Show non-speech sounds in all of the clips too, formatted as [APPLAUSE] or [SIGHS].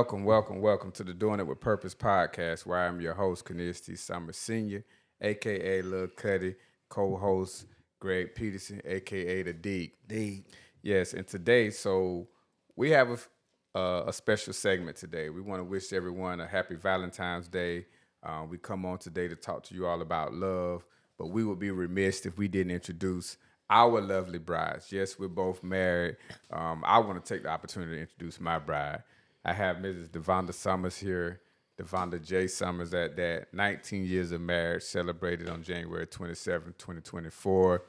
welcome, welcome, welcome to the Doing It with Purpose podcast, where I'm your host, Cornelius T. Summers Sr., aka Lil Cuddy, co-host Greg Peterson, aka the Deep. Deep. Yes, and today, so we have a, uh, a special segment today. We want to wish everyone a happy Valentine's Day. Uh, we come on today to talk to you all about love, but we would be remiss if we didn't introduce our lovely brides. Yes, we're both married. Um, I want to take the opportunity to introduce my bride. I have Mrs. Devonda Summers here, Devonda J. Summers at that. 19 years of marriage, celebrated on January 27, 2024.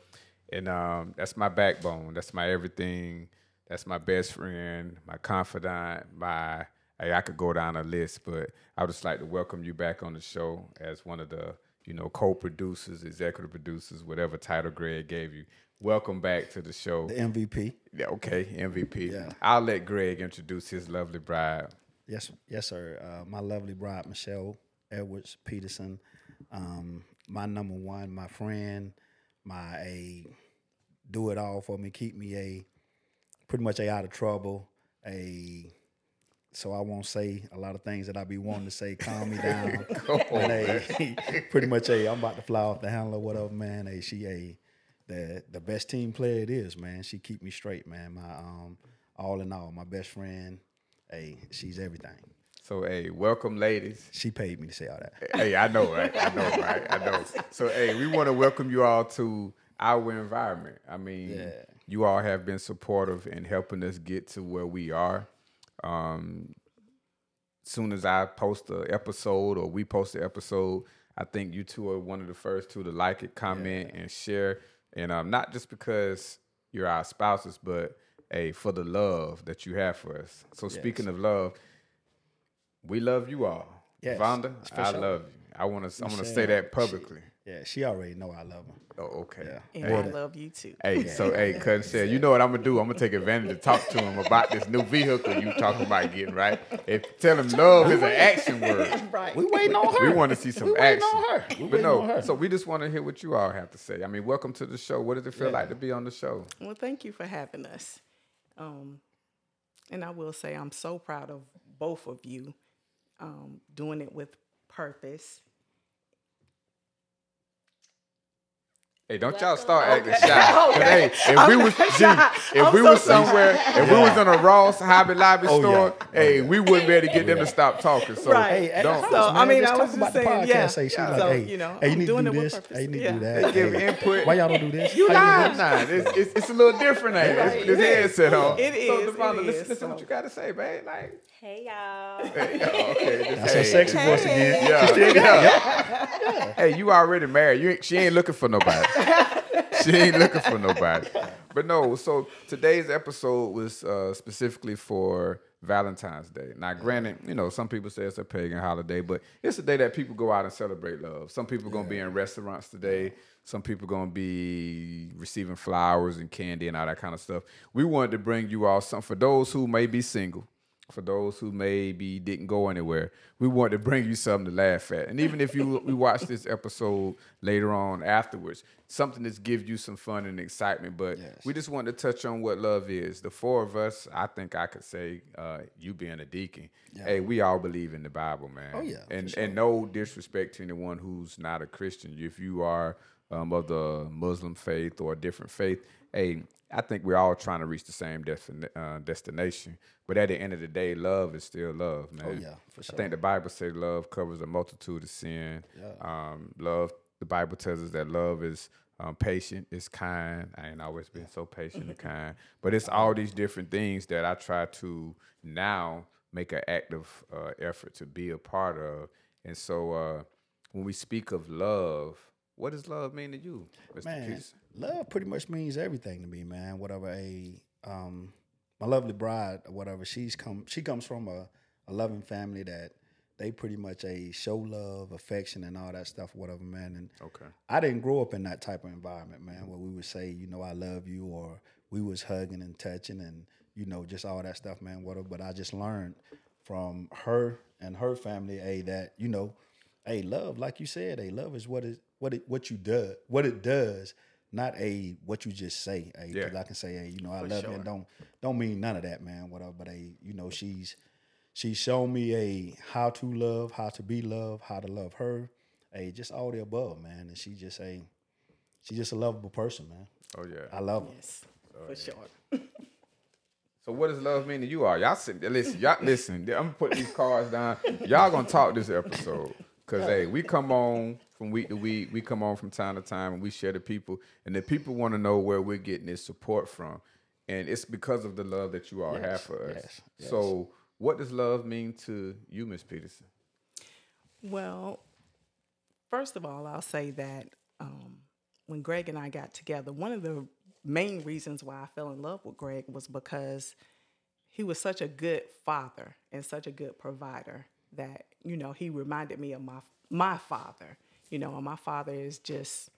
And um, that's my backbone. That's my everything. That's my best friend, my confidant, my hey, I could go down a list, but I would just like to welcome you back on the show as one of the, you know, co-producers, executive producers, whatever title Greg gave you. Welcome back to the show. The MVP. Yeah, okay, MVP. Yeah. I'll let Greg introduce his lovely bride. Yes, yes, sir. Uh, my lovely bride, Michelle Edwards Peterson. Um, my number one, my friend, my a do it all for me, keep me a pretty much a out of trouble, a so I won't say a lot of things that I be wanting to say. Calm me down. [LAUGHS] a, [LAUGHS] pretty much a I'm about to fly off the handle or whatever, man. A she a the the best team player it is, man. She keep me straight, man. My um all in all, my best friend. Hey, she's everything. So, hey, welcome, ladies. She paid me to say all that. Hey, I know, right? I know, right? I know. So, hey, we want to welcome you all to our environment. I mean, Yeah. you all have been supportive in helping us get to where we are. Um, soon as I post an episode or we post an episode, I think you two are one of the first two to like it, comment, and share. And um, not just because you're our spouses, but hey, for the love that you have for us. So speaking of love, we love you all. Yes, Vonda, I sure. love you. I want to. I want to say that publicly. Yeah, she already know I love her. Oh, okay. Yeah. And I love you too. Hey, so hey, [LAUGHS] cuz said, you know what I'm gonna do? I'm gonna take advantage to talk to him about this new vehicle you talking about getting, right? If tell him love is an action word. [LAUGHS] Right. We waiting on her. We want to see some we action. on her. We But waiting no, on her. so we just want to hear what you all have to say. I mean, welcome to the show. What does it feel Yeah. like to be on the show? Well, thank you for having us. Um, and I will say I'm so proud of both of you um, doing it with purpose. Hey, don't y'all start acting shy. 'Cause, [LAUGHS] Okay. Hey, if I'm we was not G, shy. if I'm we so was sorry. somewhere, if we was in a Ross Hobby Lobby Oh, store, yeah. Oh, hey, yeah. we wouldn't be able to get them to stop talking. So Right. Hey, don't. So, house, I mean, just I was just saying, podcast. yeah. Say, she's Yeah. like, So, hey, you know, hey, you need to do this. Hey, you need to do that. give input. Why y'all don't do this? You How you live do now. It's, it's, it's a little different, ain't it? It's, it's headset on. It So, is, Devonda, listen, is. listen what you got to say, babe. Like, Hey y'all. hey, oh, okay, [LAUGHS] That's hey. her sexy voice again. Yeah, yeah. Hey, you already married. You ain't, she ain't looking for nobody. she ain't looking for nobody. But no, so today's episode was uh, specifically for Valentine's Day. Now, granted, you know, some people say it's a pagan holiday, but it's a day that people go out and celebrate love. Some people are gonna be in restaurants today. Some people are gonna be receiving flowers and candy and all that kind of stuff. We wanted to bring you all some for those who may be single for those who maybe didn't go anywhere, we want to bring you something to laugh at. And even if you [LAUGHS] we watch this episode later on afterwards, something that gives you some fun and excitement. But Yes. we just wanted to touch on what love is. The four of us, I think I could say, uh, you being a deacon, hey, we all believe in the Bible, man. Oh, yeah, and sure. and no disrespect to anyone who's not a Christian. If you are um, of the Muslim faith or a different faith, hey, I think we're all trying to reach the same uh, destination. But at the end of the day, love is still love, man. Oh, yeah, for sure. I think the Bible says love covers a multitude of sin. Um, love, the Bible tells us that love is um, patient, is kind. I ain't always been so patient and [LAUGHS] kind. But it's all these different things that I try to now make an active uh, effort to be a part of. And so uh, when we speak of love, what does love mean to you, Mr. man, Peterson? Love pretty much means everything to me, man. Whatever a um my lovely bride or whatever, she's come she comes from a, a loving family that they pretty much a show love, affection and all that stuff, whatever, man. And Okay. I didn't grow up in that type of environment, man, where we would say, you know, I love you or we was hugging and touching and, you know, just all that stuff, man, whatever. But I just learned from her and her family, a that, you know, a love, like you said, a love is what is what it what you do, what it does, not a what you just say. Hey, 'cause Yeah. I can say, hey, you know, I For love you and don't don't mean none of that, man, whatever. But hey, you know, she's she's shown me a how to love, how to be loved, how to love her, a just all the above, man. And she just a she just a lovable person, man. Oh yeah. I love her. Yes, oh, for sure. So what does love mean to you all? Y'all sit, listen, y'all listen. I'm gonna put these cards down. Y'all gonna talk this episode. Cause hey, we come on from week to week, we come on from time to time and we share the people. And the people want to know where we're getting this support from. And it's because of the love that you all have for us. yes, yes. So what does love mean to you, Miss Peterson? Well, first of all, I'll say that um, when Greg and I got together, one of the main reasons why I fell in love with Greg was because he was such a good father and such a good provider that you know he reminded me of my my father. You know, and my father is just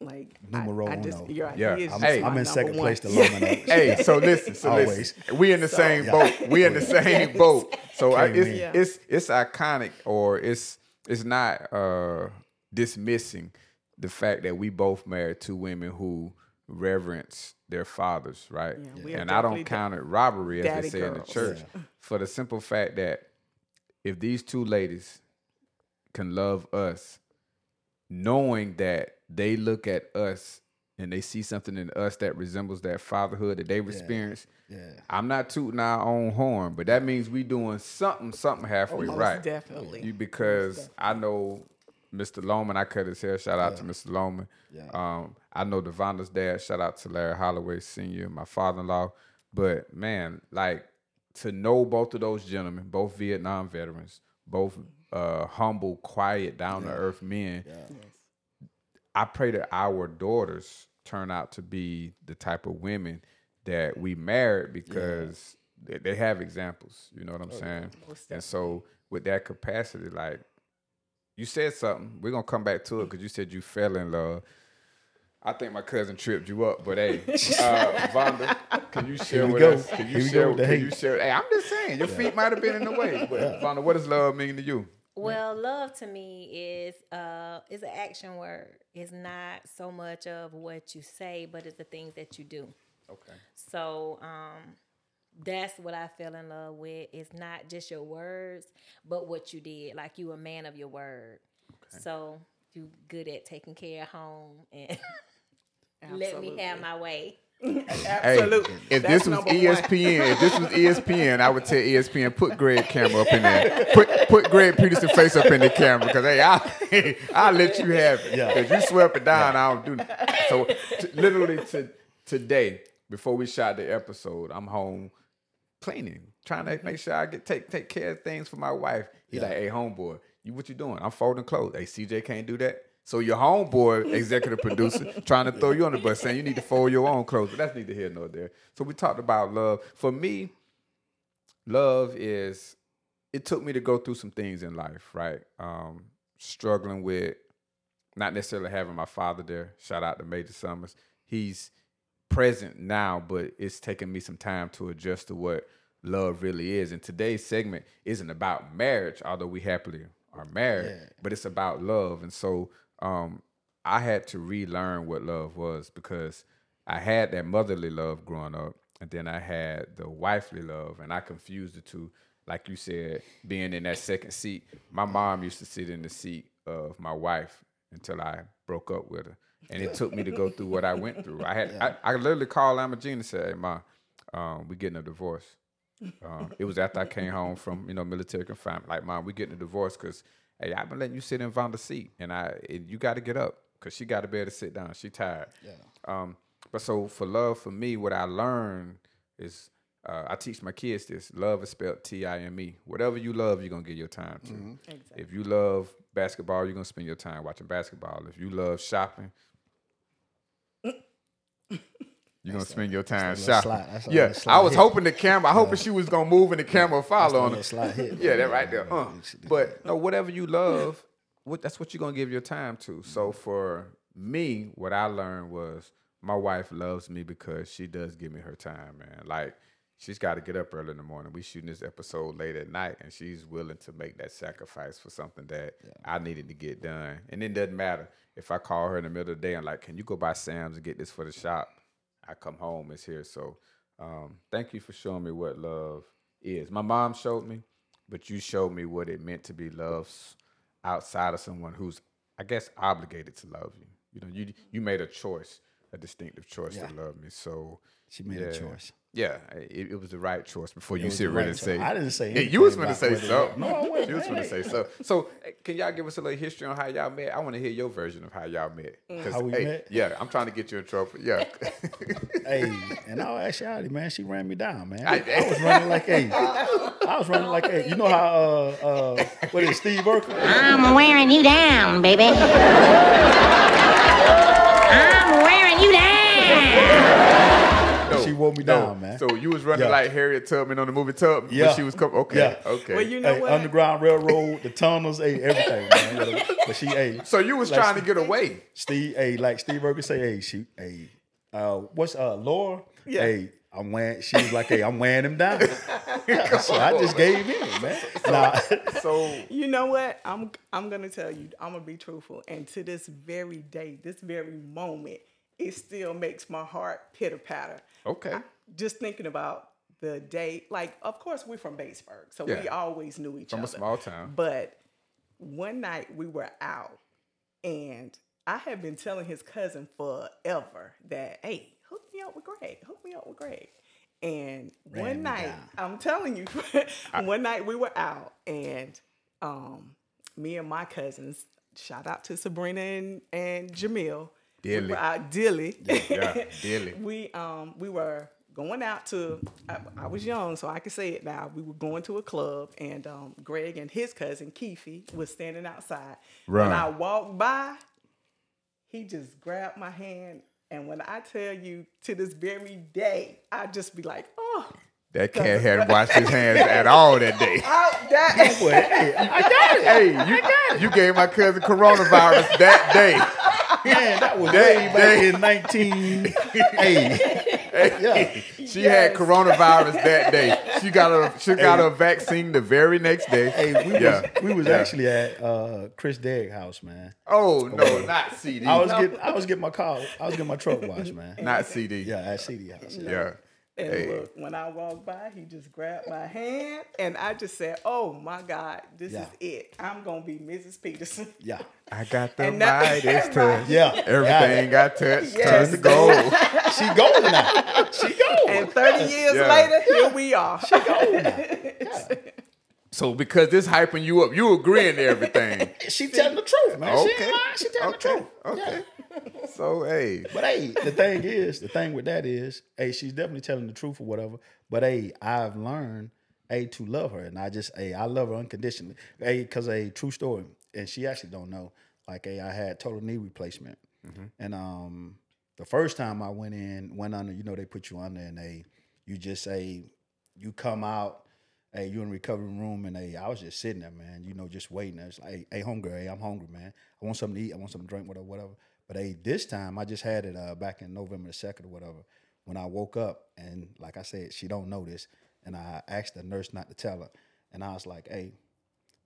like I- Numero I, just uno. you're right. Yeah. he is I'm- Hey. I'm in second number place one. to love and [LAUGHS] hey, so listen, so Always. listen. We in the same boat. We in the same boat. So I, it's. Yeah. it's it's iconic, or it's it's not uh, dismissing the fact that we both married two women who reverence their fathers, right? Yeah, and I don't count it robbery, as they say in the girls. church, for the simple fact that if these two ladies can love us, knowing that they look at us and they see something in us that resembles that fatherhood that they've experienced. Yeah. I'm not tooting our own horn, but that means we doing something, something halfway oh, Most right. definitely. You because I know Mr. Loman, I cut his hair. Shout out to Mr. Loman. Yeah. Um, I know Devonda's dad. Shout out to Larry Holloway Sr., my father-in-law. But man, like to know both of those gentlemen, both Vietnam veterans, both uh, humble, quiet, down to earth men. I pray that our daughters turn out to be the type of women that we married because they, they have examples. You know what I'm saying? Most And so with that capacity, like you said something, we're gonna come back to it because you said you fell in love. I think my cousin tripped you up, but hey, [LAUGHS] uh, Vonda, can you share we with go. us? Can you Here share? with the Can you share? Hey, I'm just saying, your feet might have been in the way, but Vonda, what does love mean to you? Well, love to me is uh is an action word. It's not so much of what you say, but it's the things that you do. Okay. So um that's what I fell in love with. It's not just your words, but what you did. Like you a man of your word. So you good at taking care of home and [LAUGHS] let me have my way. Absolutely. [LAUGHS] Hey, if That's this was one. ESPN, if this was ESPN, I would tell ESPN put Greg camera up in there. [LAUGHS] Put put Greg Peterson face up in the camera because hey, I I'll let you have it Yeah. because you swept it down. I don't do that. So t- literally to today, before we shot the episode, I'm home cleaning, trying to make sure I get take take care of things for my wife. He's like, "Hey, homeboy, you what you doing? I'm folding clothes. Hey, CJ can't do that." So your homeboy, [LAUGHS] executive producer, trying to throw you on the bus, saying you need to fold your own clothes. But that's neither here nor there. So we talked about love. For me, love is. It took me to go through some things in life, right? Um, struggling with not necessarily having my father there. Shout out to Major Summers. He's present now, but it's taken me some time to adjust to what love really is. And today's segment isn't about marriage, although we happily are married, Yeah. but it's about love. And so um, I had to relearn what love was because I had that motherly love growing up, and then I had the wifely love, and I confused the two. Like you said, being in that second seat, my mom used to sit in the seat of my wife until I broke up with her. And it took me to go through what I went through. I had I, I literally called Amagine and said, Hey ma, um, we getting a divorce. Um, it was after I came home from, you know, military confinement. Like, mom, we getting a divorce because hey, I've been letting you sit in Vonda's seat and I and you gotta get up because she gotta be able to sit down. She tired. Yeah. Um, but so for love, for me, what I learned is uh, I teach my kids this. Love is spelled T-I-M-E. Whatever you love, you're gonna give your time to. Exactly. If you love basketball, you're gonna spend your time watching basketball. If you love shopping, you're gonna spend your time shopping. yeah, I was hit. hoping the camera. I hoping she was gonna move and the camera follow on. [LAUGHS] Yeah, that right there. Uh. But no, whatever you love, what that's what you're gonna give your time to. So for me, what I learned was my wife loves me because she does give me her time, man. Like she's got to get up early in the morning. We shooting this episode late at night, and she's willing to make that sacrifice for something that I needed to get done. And it doesn't matter if I call her in the middle of the day and like, can you go by Sam's and get this for the shop? I come home, it's here. So um, thank you for showing me what love is. My mom showed me, but you showed me what it meant to be loved outside of someone who's, I guess, obligated to love you. You know, you you made a choice, a distinctive choice Yeah. to love me. So She made a choice. Yeah, it, it was the right choice. Before you was sit ready right to say. I didn't say Yeah, you was anything gonna say so. No, I wasn't. You was gonna say so. So, eh, can y'all give us a little history on how y'all met? I want to hear your version of how y'all met. 'Cause, How we hey, met? Yeah, I'm trying to get you in trouble. Yeah. [LAUGHS] Hey, in all actuality, man, she ran me down, man. I- I, was running like a, [LAUGHS] I was running like a. You know how uh uh what is Steve Urkel? I'm wearing you down, baby. [LAUGHS] I'm wearing you down. No, She wore me down, man. So you was running Yeah. like Harriet Tubman on the movie Tubman Yeah. when she was coming. Okay, Yeah. okay. Well, you know Hey, what? Underground Railroad, the tunnels, hey, everything, man. But she, hey, so you was like trying to get away. Steve, hey, like Steve Urkel say, hey, she, hey, uh, what's uh, Laura? Yeah. Hey, I'm wearing. She was like, hey, I'm wearing him down. [LAUGHS] so I just gave in, man. [LAUGHS] Nah, So You know what? I'm I'm gonna tell you. I'm gonna be truthful. And to this very day, this very moment, it still makes my heart pitter patter. okay. Just thinking about the day. Like, of course, we're from Batesburg, so we always knew each other. From a other. small town. But one night we were out, and I had been telling his cousin forever that, hey, hook me up with Greg. Hook me up with Greg. And Ran one night, down. I'm telling you, [LAUGHS] one night we were out, and um, me and my cousins, shout out to Sabrina and, and Jamil, we Dilly. were out Dilly. Yeah, [LAUGHS] Dilly. we um we were going out to I, I was young so I can say it now. We were going to a club and um Greg and his cousin Keefe was standing outside. Right. When I walked by, he just grabbed my hand and when I tell you to this very day, I just be like, oh, That cat hadn't [LAUGHS] washed his hands at all that day. out that hey, [LAUGHS] I got it. Hey, you, you gave my cousin coronavirus that day. Man, that was That way back day. in 19. hey, yeah. She had coronavirus that day. She got a she got a vaccine the very next day. Hey, we Yeah. was we was Yeah. actually at uh, Chris Derrick house, man. Oh no, not CD. I was getting I was getting my car, I was getting my truck washed, man. not CD. Yeah, at CD house. Yeah. Yeah. And Hey. look, when I walked by, he just grabbed my hand, and I just said, "Oh my God, this Yeah. is it. I'm gonna be Mrs. Peterson." Yeah. I got the [LAUGHS] And that- [LAUGHS] Midas [LAUGHS] touch. Yeah. Everything got touched, Yes. turned to gold. She gold now. She gold. And 30 years Yeah. later, here we are. She go. So because this hyping you up, you agreeing to everything. She telling the truth, man. She Okay. ain't lying. She telling Okay. the truth. Okay. So hey, But hey, the thing is, the thing with that is, hey, she's definitely telling the truth or whatever. But hey, I've learned, hey, to love her, and I just, hey, I love her unconditionally. Hey, because a true story, and she actually don't know. Like, hey, I had total knee replacement, and um, the first time I went in, went under, you know, they put you under, and they, you just say, you come out. Hey, you in the recovery room, and hey, I was just sitting there, man. You know, just waiting. It's like, hey, hey, hungry. Hey, I'm hungry, man. I want something to eat. I want something to drink, whatever, whatever. But hey, this time I just had it uh, back in November the second or whatever. When I woke up, and like I said, she don't know this, and I asked the nurse not to tell her, and I was like, hey,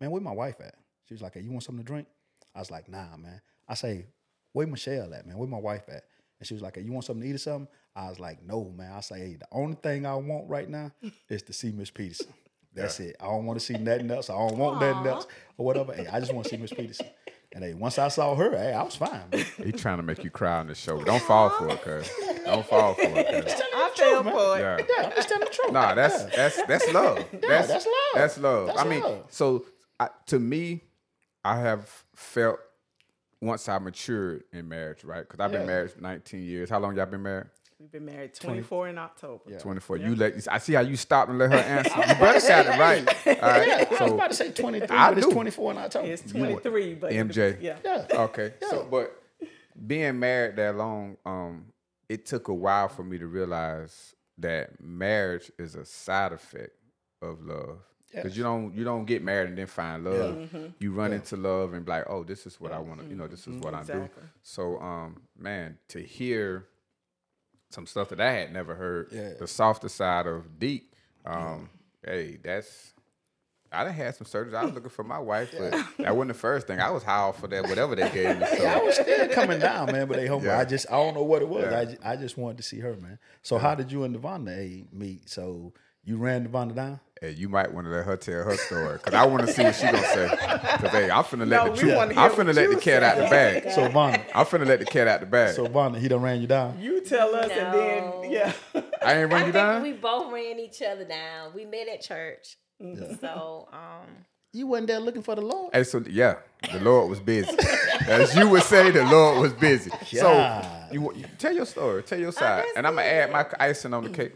man, where my wife at? She was like, hey, you want something to drink? I was like, nah, man. I say, where Michelle at, man? Where my wife at? And she was like, hey, you want something to eat or something? I was like, no, man. I say, hey, the only thing I want right now [LAUGHS] is to see Miss Peterson. That's it. I don't want to see nothing else. I don't want nothing else or whatever. Hey, I just want to see Miss Peterson. And hey, once I saw her, hey, I was fine. bro. [LAUGHS] he trying to make you cry on the show. Don't fall for it, cuz. Don't fall for it, cuz. I fell man. for it. Yeah. Yeah, I'm just telling the truth. Nah, that's that's that's love. That's that's love. That's love. That's I mean, love. so I, to me, I have felt once I matured in marriage, right? Because I've been married 19 years. How long y'all been married? We've been married 24 in October. 24. You let I see how you stopped and let her [LAUGHS] answer. You better got it right. [LAUGHS] All right. Yeah, I was about to say 23, I but it's do. 24 in October. It's 23, but MJ. yeah. Yeah. Okay. So, but being married that long, um, it took a while for me to realize that marriage is a side effect of love. Because you don't you don't get married and then find love. You run into love and be like, oh, this is what I want to, you know, this is what I do. Exactly. So, um, man, to hear some stuff that I had never heard, Yeah. the softer side of deep, um, hey, that's I done had some surgeries. I was looking for my [LAUGHS] wife, but that wasn't the first thing. I was high off for that, whatever they gave me. [LAUGHS] So. I was still coming down, man, but they home. Yeah. I just I don't know what it was. Yeah. I, just, I just wanted to see her, man. So how did you and Devonda meet? So you ran Devonda down? Hey, you might want to let her tell her story because I want to see what she gonna say. Because hey, I'm finna let No, the truth. wanna I'm finna let the cat out the bag. So Vonda, I'm finna let the cat out the bag. so Vonda, he done ran you down. You tell us, and then yeah. I ain't I run you think down. we both ran each other down. We met at church. So, um, You wasn't there looking for the Lord. Hey, so yeah, the Lord was busy. As you would say, the Lord was busy. God. So you, you tell your story, tell your side, and I'm gonna add my icing on the cake.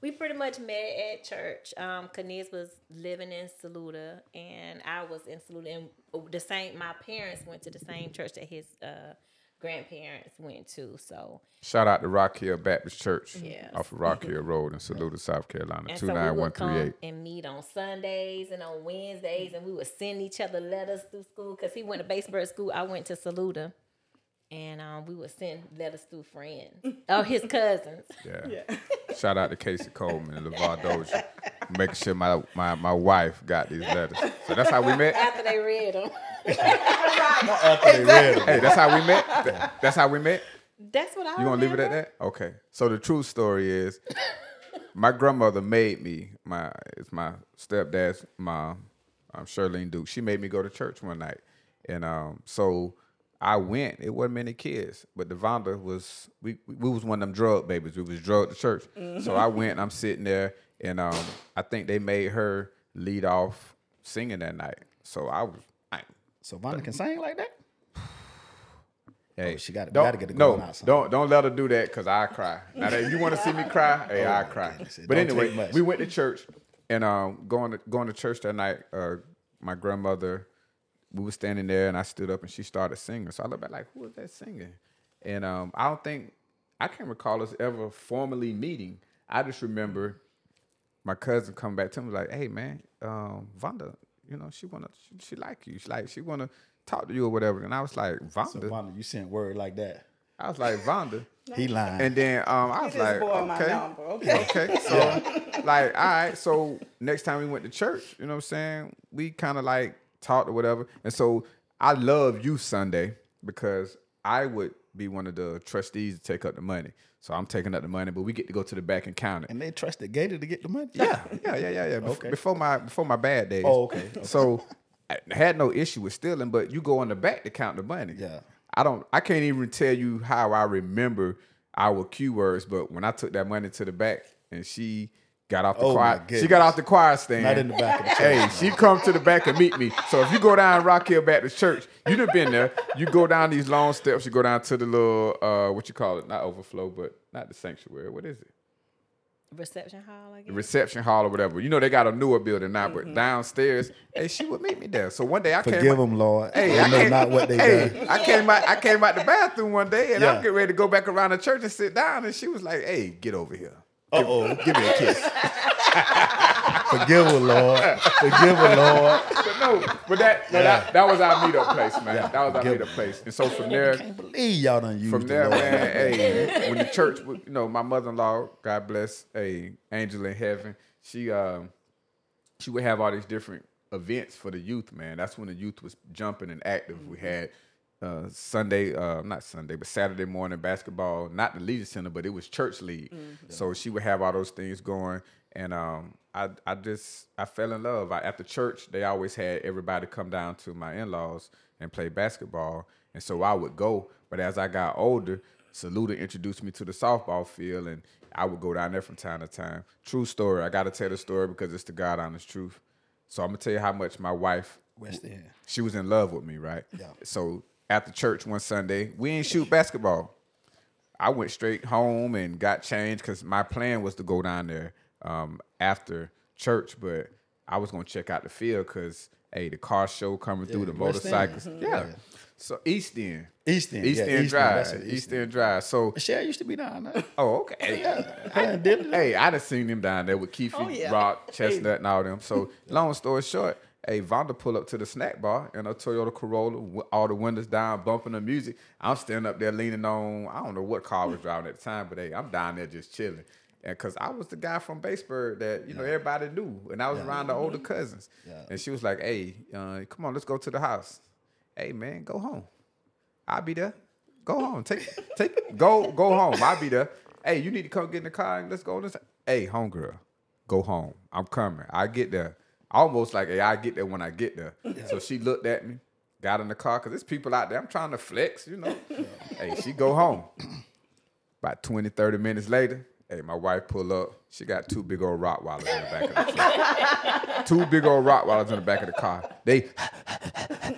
We pretty much met at church. Um, Kaniz was living in Saluda, and I was in Saluda. And the same, my parents went to the same church that his uh, grandparents went to. So, Shout out to Rock Hill Baptist Church Yes. off of Rock Hill Road in Saluda, [LAUGHS] South Carolina, and two nine one three eight. and meet on Sundays and on Wednesdays, and we would send each other letters through school because he went to Batesburg School. I went to Saluda. And um, we would send letters through friends or his [LAUGHS] cousins. Yeah. Shout out to Casey Coleman and LeVar Dozier, making sure my, my my wife got these letters. So that's how we met. After they read them, [LAUGHS] After they read it. Hey, that's how we met. That's how we met. that's what I. You gonna leave it at that? Okay. So the true story is, my grandmother made me my it's my stepdad's mom, um, Shirlene Duke. She made me go to church one night, and um, so I went. It wasn't many kids, but Devonda was we we was one of them drug babies. We was drugged to church. So I went. and I'm sitting there, and um, I think they made her lead off singing that night. So I was. I, So Vonda can sing like that? [SIGHS] Hey, Oh, she don't, gotta get it no, out don't don't let her do that because I cry. Now that you want to see me cry, [LAUGHS] hey, I cry. goodness, But anyway, we went to church and um going to going to church that night. Uh, my grandmother, we were standing there and I stood up and she started singing. So I looked back like, who is that singing? And um, I don't think I can't recall us ever formally meeting. I just remember my cousin come back to me like, "Hey man, um, Vonda, you know she wanna she, she like you. She like she wanna talk to you or whatever." And I was like, So "Vonda." Vonda, you sent word like that. I was like, "Vonda." [LAUGHS] He lying. And then um, I was this like, boy my okay, number, okay? [LAUGHS] okay. [LAUGHS] So like, all right. So next time we went to church, you know what I'm saying? We kind of like talked or whatever. And so I love Youth Sunday because I would be one of the trustees to take up the money. So I'm taking up the money, but we get to go to the back and count it. and they trusted Gator to get the money? Yeah, yeah, yeah, yeah, yeah. Bef- Okay. Before my before my bad days. Oh, okay, okay. So I had no issue with stealing, but you go on the back to count the money. Yeah. I don't. I can't even tell you how I remember our cue words, but when I took that money to the back and she got off the Oh, choir, she got off the choir stand. Not in the back of the church. Hey, she come to the back and meet me. So if you go down Rock Hill Baptist Church, you done been there. You go down these long steps. You go down to the little uh, what you call it? Not overflow, but not the sanctuary. What is it? reception hall. I guess. reception hall or whatever. You know they got a newer building now, but downstairs, hey, she would meet me there. So one day I came. Forgive out- them, Lord. Hey, they I know came, not what they hey, done. I came out. I came out the bathroom one day, and Yeah. I'm getting ready to go back around the church and sit down, and she was like, "Hey, get over here. Uh oh. Give me a kiss." Forgive her, Lord. Forgive her, Lord. but no, but that, no, that that was our meetup place, man. That was our Give- meetup place, and so from there, Can't believe y'all done used from the there, Lord. man, hey, when the church, would- you know, my mother-in-law, God bless, a angel in heaven, she um, she would have all these different events for the youth, man. That's when the youth was jumping and active. We had uh, Sunday, uh, not Sunday, but Saturday morning basketball, not the leader center, but it was church league. So she would have all those things going, and um, I, I just, I fell in love. I, after church, they always had everybody come down to my in-laws and play basketball, and so I would go. But as I got older, Saluda introduced me to the softball field, and I would go down there from time to time. True story. I got to tell the story because it's the God honest truth. So I'm gonna tell you how much my wife West End. she was in love with me, right? Yeah. So after church one Sunday, we ain't shoot basketball. I went straight home and got changed because my plan was to go down there um, after church, but I was gonna check out the field because hey, the car show coming through, the motorcycles, Mhm. yeah. Yeah. So East End, East End, East yeah, End East End, Drive, that's East, East End Drive. So Michelle used to be down there. [LAUGHS] oh, okay. Playing diddly. Hey, I done seen him down there with Keefe, Oh, yeah. Rock, Chestnut, and all them. So, long story short, hey, Vonda pull up to the snack bar in a Toyota Corolla, all the windows down, bumping the music. I'm standing up there leaning on, I don't know what car I was driving at the time, but hey, I'm down there just chilling. And cause I was the guy from Batesburg that you know everybody knew, and I was around the older cousins. Yeah. And she was like, "Hey, uh, come on, let's go to the house. Hey, man, go home. I'll be there. Go home. Take take go go home. I'll be there. Hey, you need to come get in the car and let's go. Let's, hey, homegirl, go home. I'm coming. I get there. Almost like, hey, I get there when I get there. So she looked at me, got in the car, because there's people out there. I'm trying to flex, you know. hey, she go home. About 20, 30 minutes later, hey, my wife pull up. She got two big old Rottweilers in the back of the car. [LAUGHS] two big old Rottweilers in the back of the car. They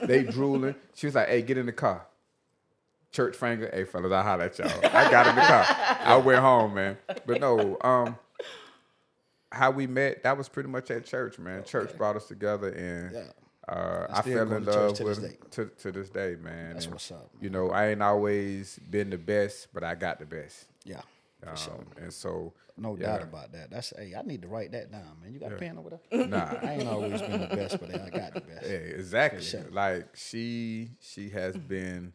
they drooling. She was like, hey, get in the car. Church finger, hey fellas, I holler at y'all. I got in the car. I went home, man. But no, um, how we met, that was pretty much at church, man. Church brought us together and Yeah. uh, I I fell in love to with this to, to this day, man. That's And, what's up, You know, I ain't always been the best, but I got the best. Yeah. For Um, sure. And so, No yeah. doubt about that. That's hey, I need to write that down, man. You got a pen over there? Nah. [LAUGHS] I ain't always been the best, but I got the best. [LAUGHS] Yeah, exactly. sure. Like she she has been.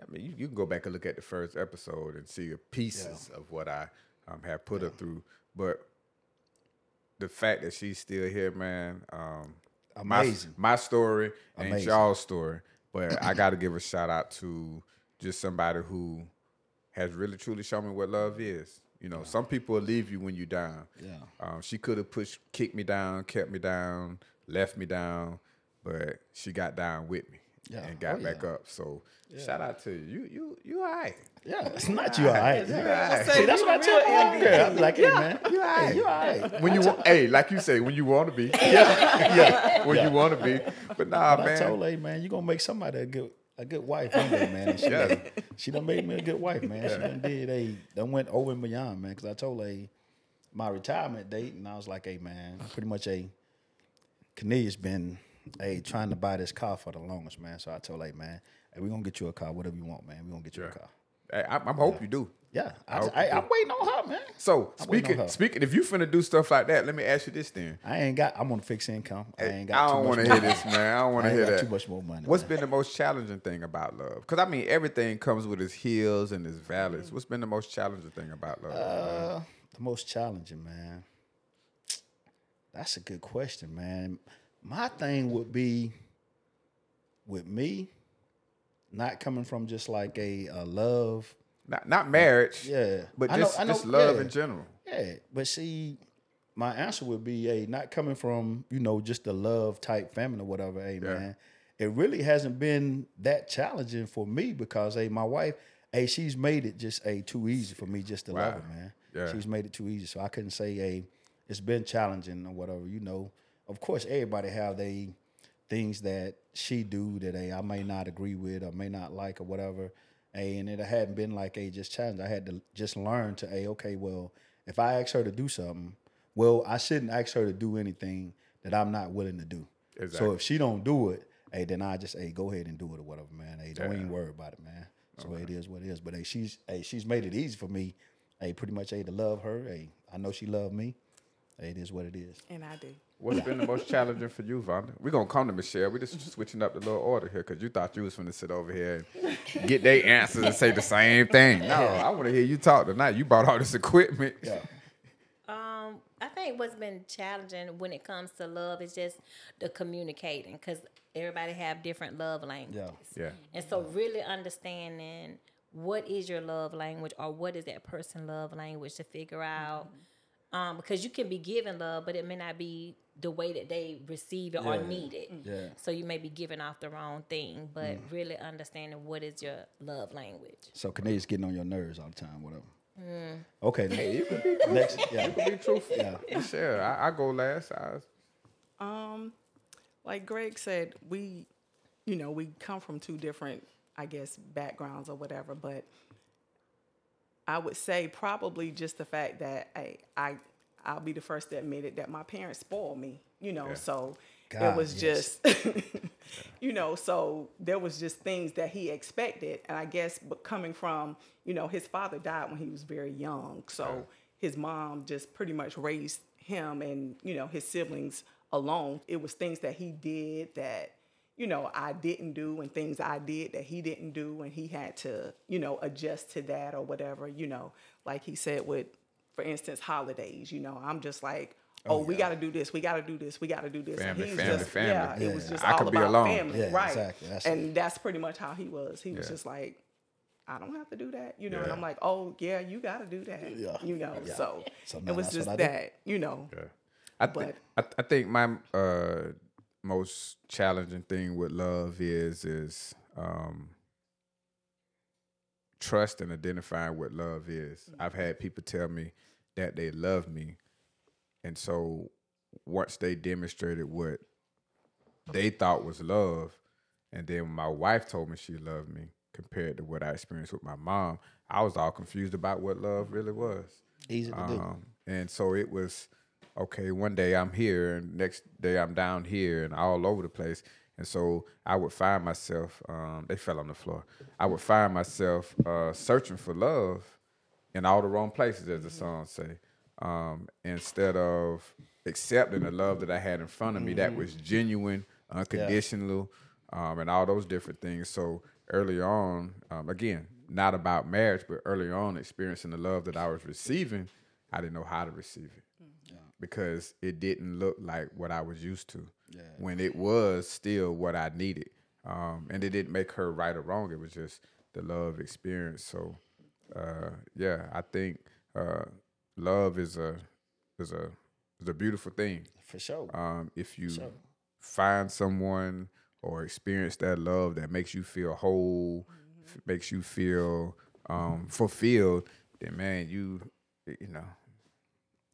I mean, you, you can go back and look at the first episode and see the pieces of what I um, have put her through. But the fact that she's still here, man, um, Amazing. My, my story ain't Amazing. y'all's story, but I got to give a shout out to just somebody who has really truly shown me what love is. You know, some people will leave you when you're down. Yeah. Um, she could have pushed, kicked me down, kept me down, left me down, but she got down with me Yeah. and got Oh, back yeah. up. So shout out to you. You you you all right. Yeah, it's not you all right. You all right. See, that's what I tell real my MVP. girl. I'm like, hey, man, You all right. you all right. When you want, hey, like you say, when you want to be. Yeah, yeah. [LAUGHS] When you want to be, but nah, But I told man. her, hey, man, you're gonna make somebody a good a good wife one day, man. And she, Yeah. done, she done made me a good wife, man. She done did a done went over and beyond, man. Because I told her hey, my retirement date, and I was like, hey, man, pretty much a Cornelius been hey trying to buy this car for the longest, man. So I told like, man, hey, we gonna get you a car, whatever you want, man. We gonna get you a car. Hey, I, I hope you do. Yeah, I, I. I'm waiting on her, man. So I'm speaking speaking, if you finna do stuff like that, let me ask you this then. I ain't got. I'm on fixed income. I ain't got. I don't want to hear this, man. I don't [LAUGHS] want to hear that. too much more money, What's man. been the most challenging thing about love? Because I mean, everything comes with its hills and its valleys. What's been the most challenging thing about love? Uh, the most challenging, man. That's a good question, man. My thing would be with me, not coming from just like a, a love. not not marriage, Yeah, but I just know- just love yeah. in general. Yeah, but see, my answer would be a not coming from you know just the love type family or whatever. Hey Yeah. man, it really hasn't been that challenging for me because hey, my wife, hey, she's made it just a too easy for me just to love her, man. Yeah. She's made it too easy, so I couldn't say hey, it's been challenging or whatever. You know, of course, everybody have they things that she do that hey, I may not agree with or may not like or whatever. Hey, and it hadn't been like a just challenge. I had to just learn to a okay, well, if I ask her to do something, well, I shouldn't ask her to do anything that I'm not willing to do. Exactly. So if she don't do it, hey, then I just hey go ahead and do it or whatever, man. Hey, don't Yeah. even worry about it, man. So it is what it is. But hey, she's hey she's made it easy for me. Hey, pretty much hey to love her. Hey, I know she loved me. Hey, it is what it is. And I do. What's been the most challenging for you, Vonda? We're gonna come to Michelle. We're just switching up the little order here because you thought you was gonna sit over here and get their answers and say the same thing. No, I want to hear you talk tonight. You bought all this equipment. Yeah. Um, I think what's been challenging when it comes to love is just the communicating because everybody have different love languages. Yeah. And so really understanding what is your love language or what is that person love language to figure out. Um, because you can be given love, but it may not be the way that they receive it or need it. Yeah. So you may be giving off the wrong thing, but really understanding what is your love language. So Canadians getting on your nerves all the time, whatever. Mm. Okay. Hey, you can be, [LAUGHS] Next, yeah. be truthful. Yeah. Michelle, I, I go last. I, Um, like Greg said, we, you know, we come from two different, I guess, backgrounds or whatever. But I would say probably just the fact that I, I, I'll be the first to admit it that my parents spoiled me. You know, so it was yes. just, [LAUGHS] you know, so there was just things that he expected, and I guess, but coming from, you know, his father died when he was very young, so his mom just pretty much raised him and you know his siblings alone. It was things that he did that you know I didn't do, and things I did that he didn't do, and he had to you know adjust to that or whatever. You know, like he said with, for instance, holidays. You know, I'm just like. Oh, we got to do this. We got to do this. We got to do this. And Family, he's family, just, family. Yeah, it was just I all could be about alone. family, Yeah, right? exactly. That's and that's pretty much how he was. He was just like, I don't have to do that, you know. And I'm like, oh yeah, you got to do that, Yeah. you know. Yeah. So, So it was just what I do. that, you know. yeah. I, But- think I, I think my uh, most challenging thing with love is is um, trust and identifying what love is. I've had people tell me that they love me, and so once they demonstrated what they thought was love, and then my wife told me she loved me compared to what I experienced with my mom, I was all confused about what love really was. Easy to do. Um, and so it was okay. One day I'm here, and next day I'm down here, and all over the place. And so I would find myself. Um, they fell on the floor. I would find myself uh, searching for love in all the wrong places, as the song say. Um, instead of accepting the love that I had in front of me, that was genuine, unconditional, um, and all those different things. So early on, um, again, not about marriage, but early on, experiencing the love that I was receiving, I didn't know how to receive it because it didn't look like what I was used to. When it was still what I needed, um, and it didn't make her right or wrong. It was just the love experience. So, uh, yeah, I think uh, love is a is a is a beautiful thing. For sure. Um, if you find someone or experience that love that makes you feel whole, f- makes you feel um, fulfilled, then man, you you know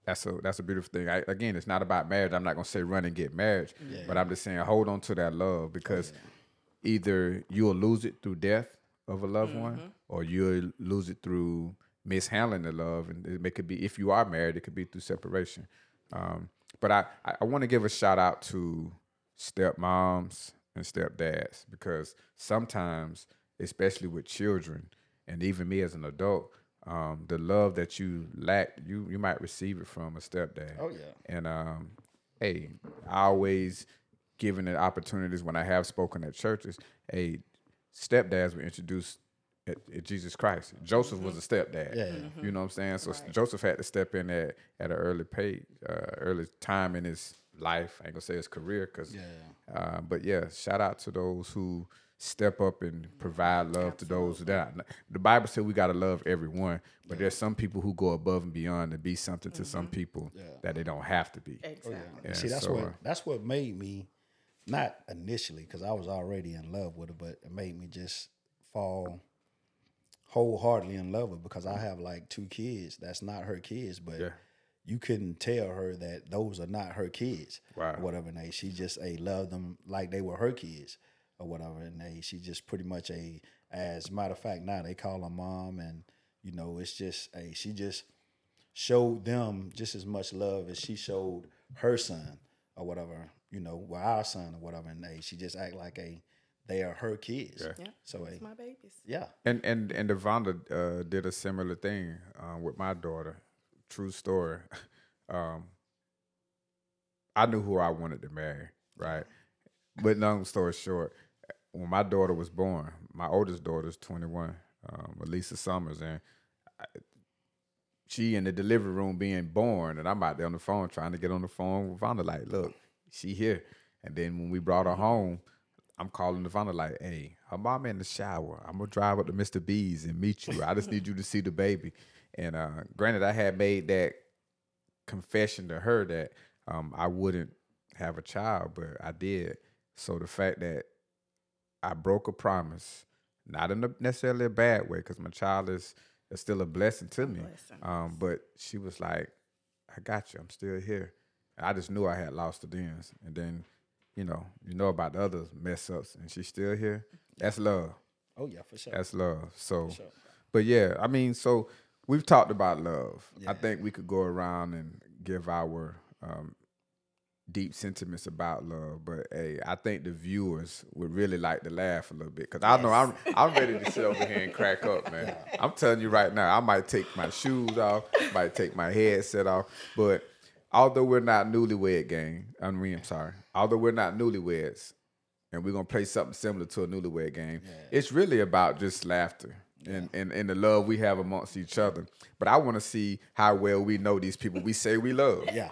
that's a that's a beautiful thing. I, again, it's not about marriage. I'm not gonna say run and get married, but I'm just saying hold on to that love because either you'll lose it through death of a loved one, or you'll lose it through mishandling the love, and it may- could be if you are married, it could be through separation. Um, but I I, I want to give a shout out to stepmoms and stepdads because sometimes, especially with children, and even me as an adult, um, the love that you lack, you you might receive it from a stepdad. Oh, yeah. And um, hey, I always given the opportunities when I have spoken at churches, hey, stepdads were introduced at, at Jesus Christ. Joseph was a stepdad. Yeah. You know what I'm saying? So Joseph had to step in at, at an early pay, uh, early time in his life. I ain't gonna say his career, cause, uh, but yeah, shout out to those who step up and provide love to those that the Bible said we gotta love everyone, but there's some people who go above and beyond to be something to some people that they don't have to be. Exactly. Yeah, See, that's so, what uh, that's what made me not initially because I was already in love with her, but it made me just fall wholeheartedly in love with her because I have like two kids. That's not her kids, but Yeah. you couldn't tell her that those are not her kids Right. or whatever. And they, she just a loved them like they were her kids or whatever. And they, she just pretty much a, as a matter of fact, now they call her mom, and you know it's just a she just showed them just as much love as she showed her son or whatever, you know, well, our son or whatever. And they, she just act like a, they are her kids. Yeah. So, a, It's my babies. yeah. And and and Devonda uh, did a similar thing uh, with my daughter. True story. [LAUGHS] Um, I knew who I wanted to marry, right? But long story short, when my daughter was born, my oldest daughter's twenty one, um, Elisa Summers, and I, she in the delivery room being born, and I'm out there on the phone trying to get on the phone with Vonda, like, look, she here. And then when we brought her home, I'm calling Nirvana like, hey, her mom in the shower. I'm gonna drive up to Mr. B's and meet you. I just need you to see the baby. And uh, granted, I had made that confession to her that um, I wouldn't have a child, but I did. So the fact that I broke a promise, not in a necessarily a bad way, because my child is, is still a blessing to me. Um, but she was like, I got you. I'm still here. And I just knew I had lost the dance. And then, you know, you know about the other mess ups, and she's still here. That's love. Oh, yeah, for sure. That's love. So, sure. but yeah, I mean, so we've talked about love. I think we could go around and give our um, deep sentiments about love, but hey, I think the viewers would really like to laugh a little bit because I know I'm I'm ready to sit over here and crack up, man. I'm telling you right now, I might take my shoes off, might take my headset off, but although we're not newlywed gang, I mean, I'm sorry, although we're not newlyweds, and we're gonna play something similar to a newlywed game. It's really about just laughter and, and and the love we have amongst each other. But I want to see how well we know these people we say we love. yeah.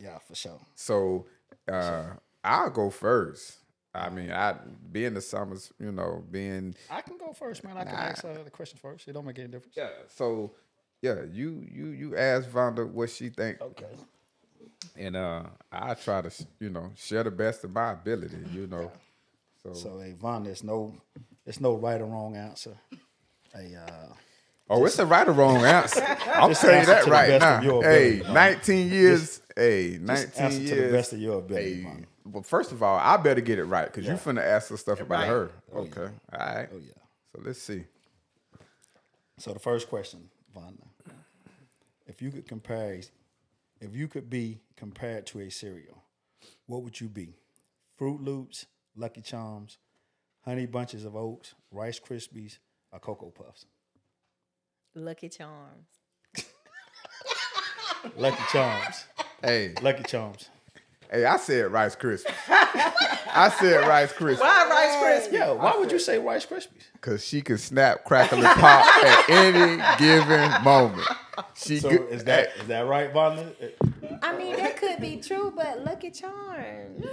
Yeah, for sure. So uh, I'll go first. I mean, I being the summers, you know, being I can go first, man. I can ask uh, the question first. It don't make any difference. yeah. So yeah, you you you ask Vonda what she think. Okay. and uh, I try to you know share the best of my ability. You know, so, So, hey, Von, there's no, it's no right or wrong answer. Hey, uh, oh, it's a right or wrong answer. [LAUGHS] I'm telling you that right now. Hey, 19 years. hey, 19 answer years. to the best of your ability, Hey, well, first of all, I better get it right because you finna ask us stuff about Right. her. Oh, okay, all right. oh yeah. So let's see. So the first question, Von, if you could compare, if you could be compared to a cereal, what would you be? Froot Loops, Lucky Charms, Honey Bunches of Oats, Rice Krispies, or Cocoa Puffs? Lucky Charms. Lucky Charms. Hey, Lucky Charms. hey, I said Rice Krispies. I said Rice Krispies. Why Rice Krispies? Yeah, why would you say Rice Krispies? Cause she can snap, crackle, and pop at any given moment. She So good- is that is that right, Von? I mean, that could be true, but Lucky Charms.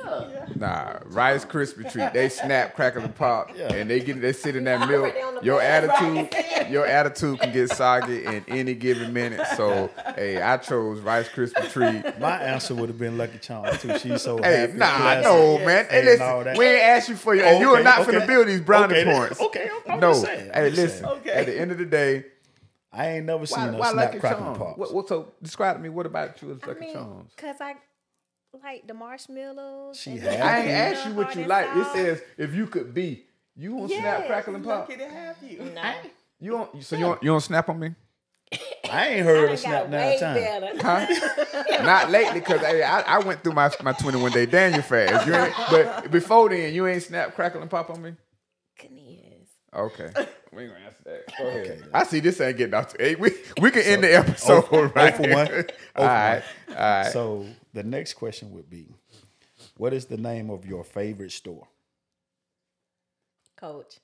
Nah, Rice Krispie treat. They snap, crackle, and pop, Yeah. and they get they sit in that [LAUGHS] milk. Already on the Your bed, attitude, your attitude can get soggy in any given minute. So, hey, I chose Rice Krispie treat. My answer would have been Lucky Charms too. She's so Hey, happy, nah, classy. no, man. Hey, and listen, that. we ain't asked you for your. Oh, you are not okay. finna build these brownie Okay, points. okay, I'm- I'm no. just saying, I'm hey, listen. saying. Okay. At the end of the day, I ain't never seen why, her why snap Lucky crackle Charms? pops. What, what, so describe to me. What about you as I Lucky mean, Charms? cause I like the marshmallows. She and had I ain't Okay. asked you what you like. and It says if you could be. You won't snap, Yes, crackle, and pop. Lucky to have you. No. You don't. So you don't. You don't snap on me? [LAUGHS] I ain't heard I her done snap got nine times. Huh? [LAUGHS] Not lately, cause hey, I, I went through my my 21 day Daniel fast. You ain't, but before then, you ain't snap, crackle, and pop on me. Goodness. Okay, [LAUGHS] we ain't gonna answer that. Go ahead. I see this ain't getting off. To, eight. we we can end the episode right oh for one. here. [LAUGHS] Oh All for right, all right. So the next question would be, what is the name of your favorite store? Coach.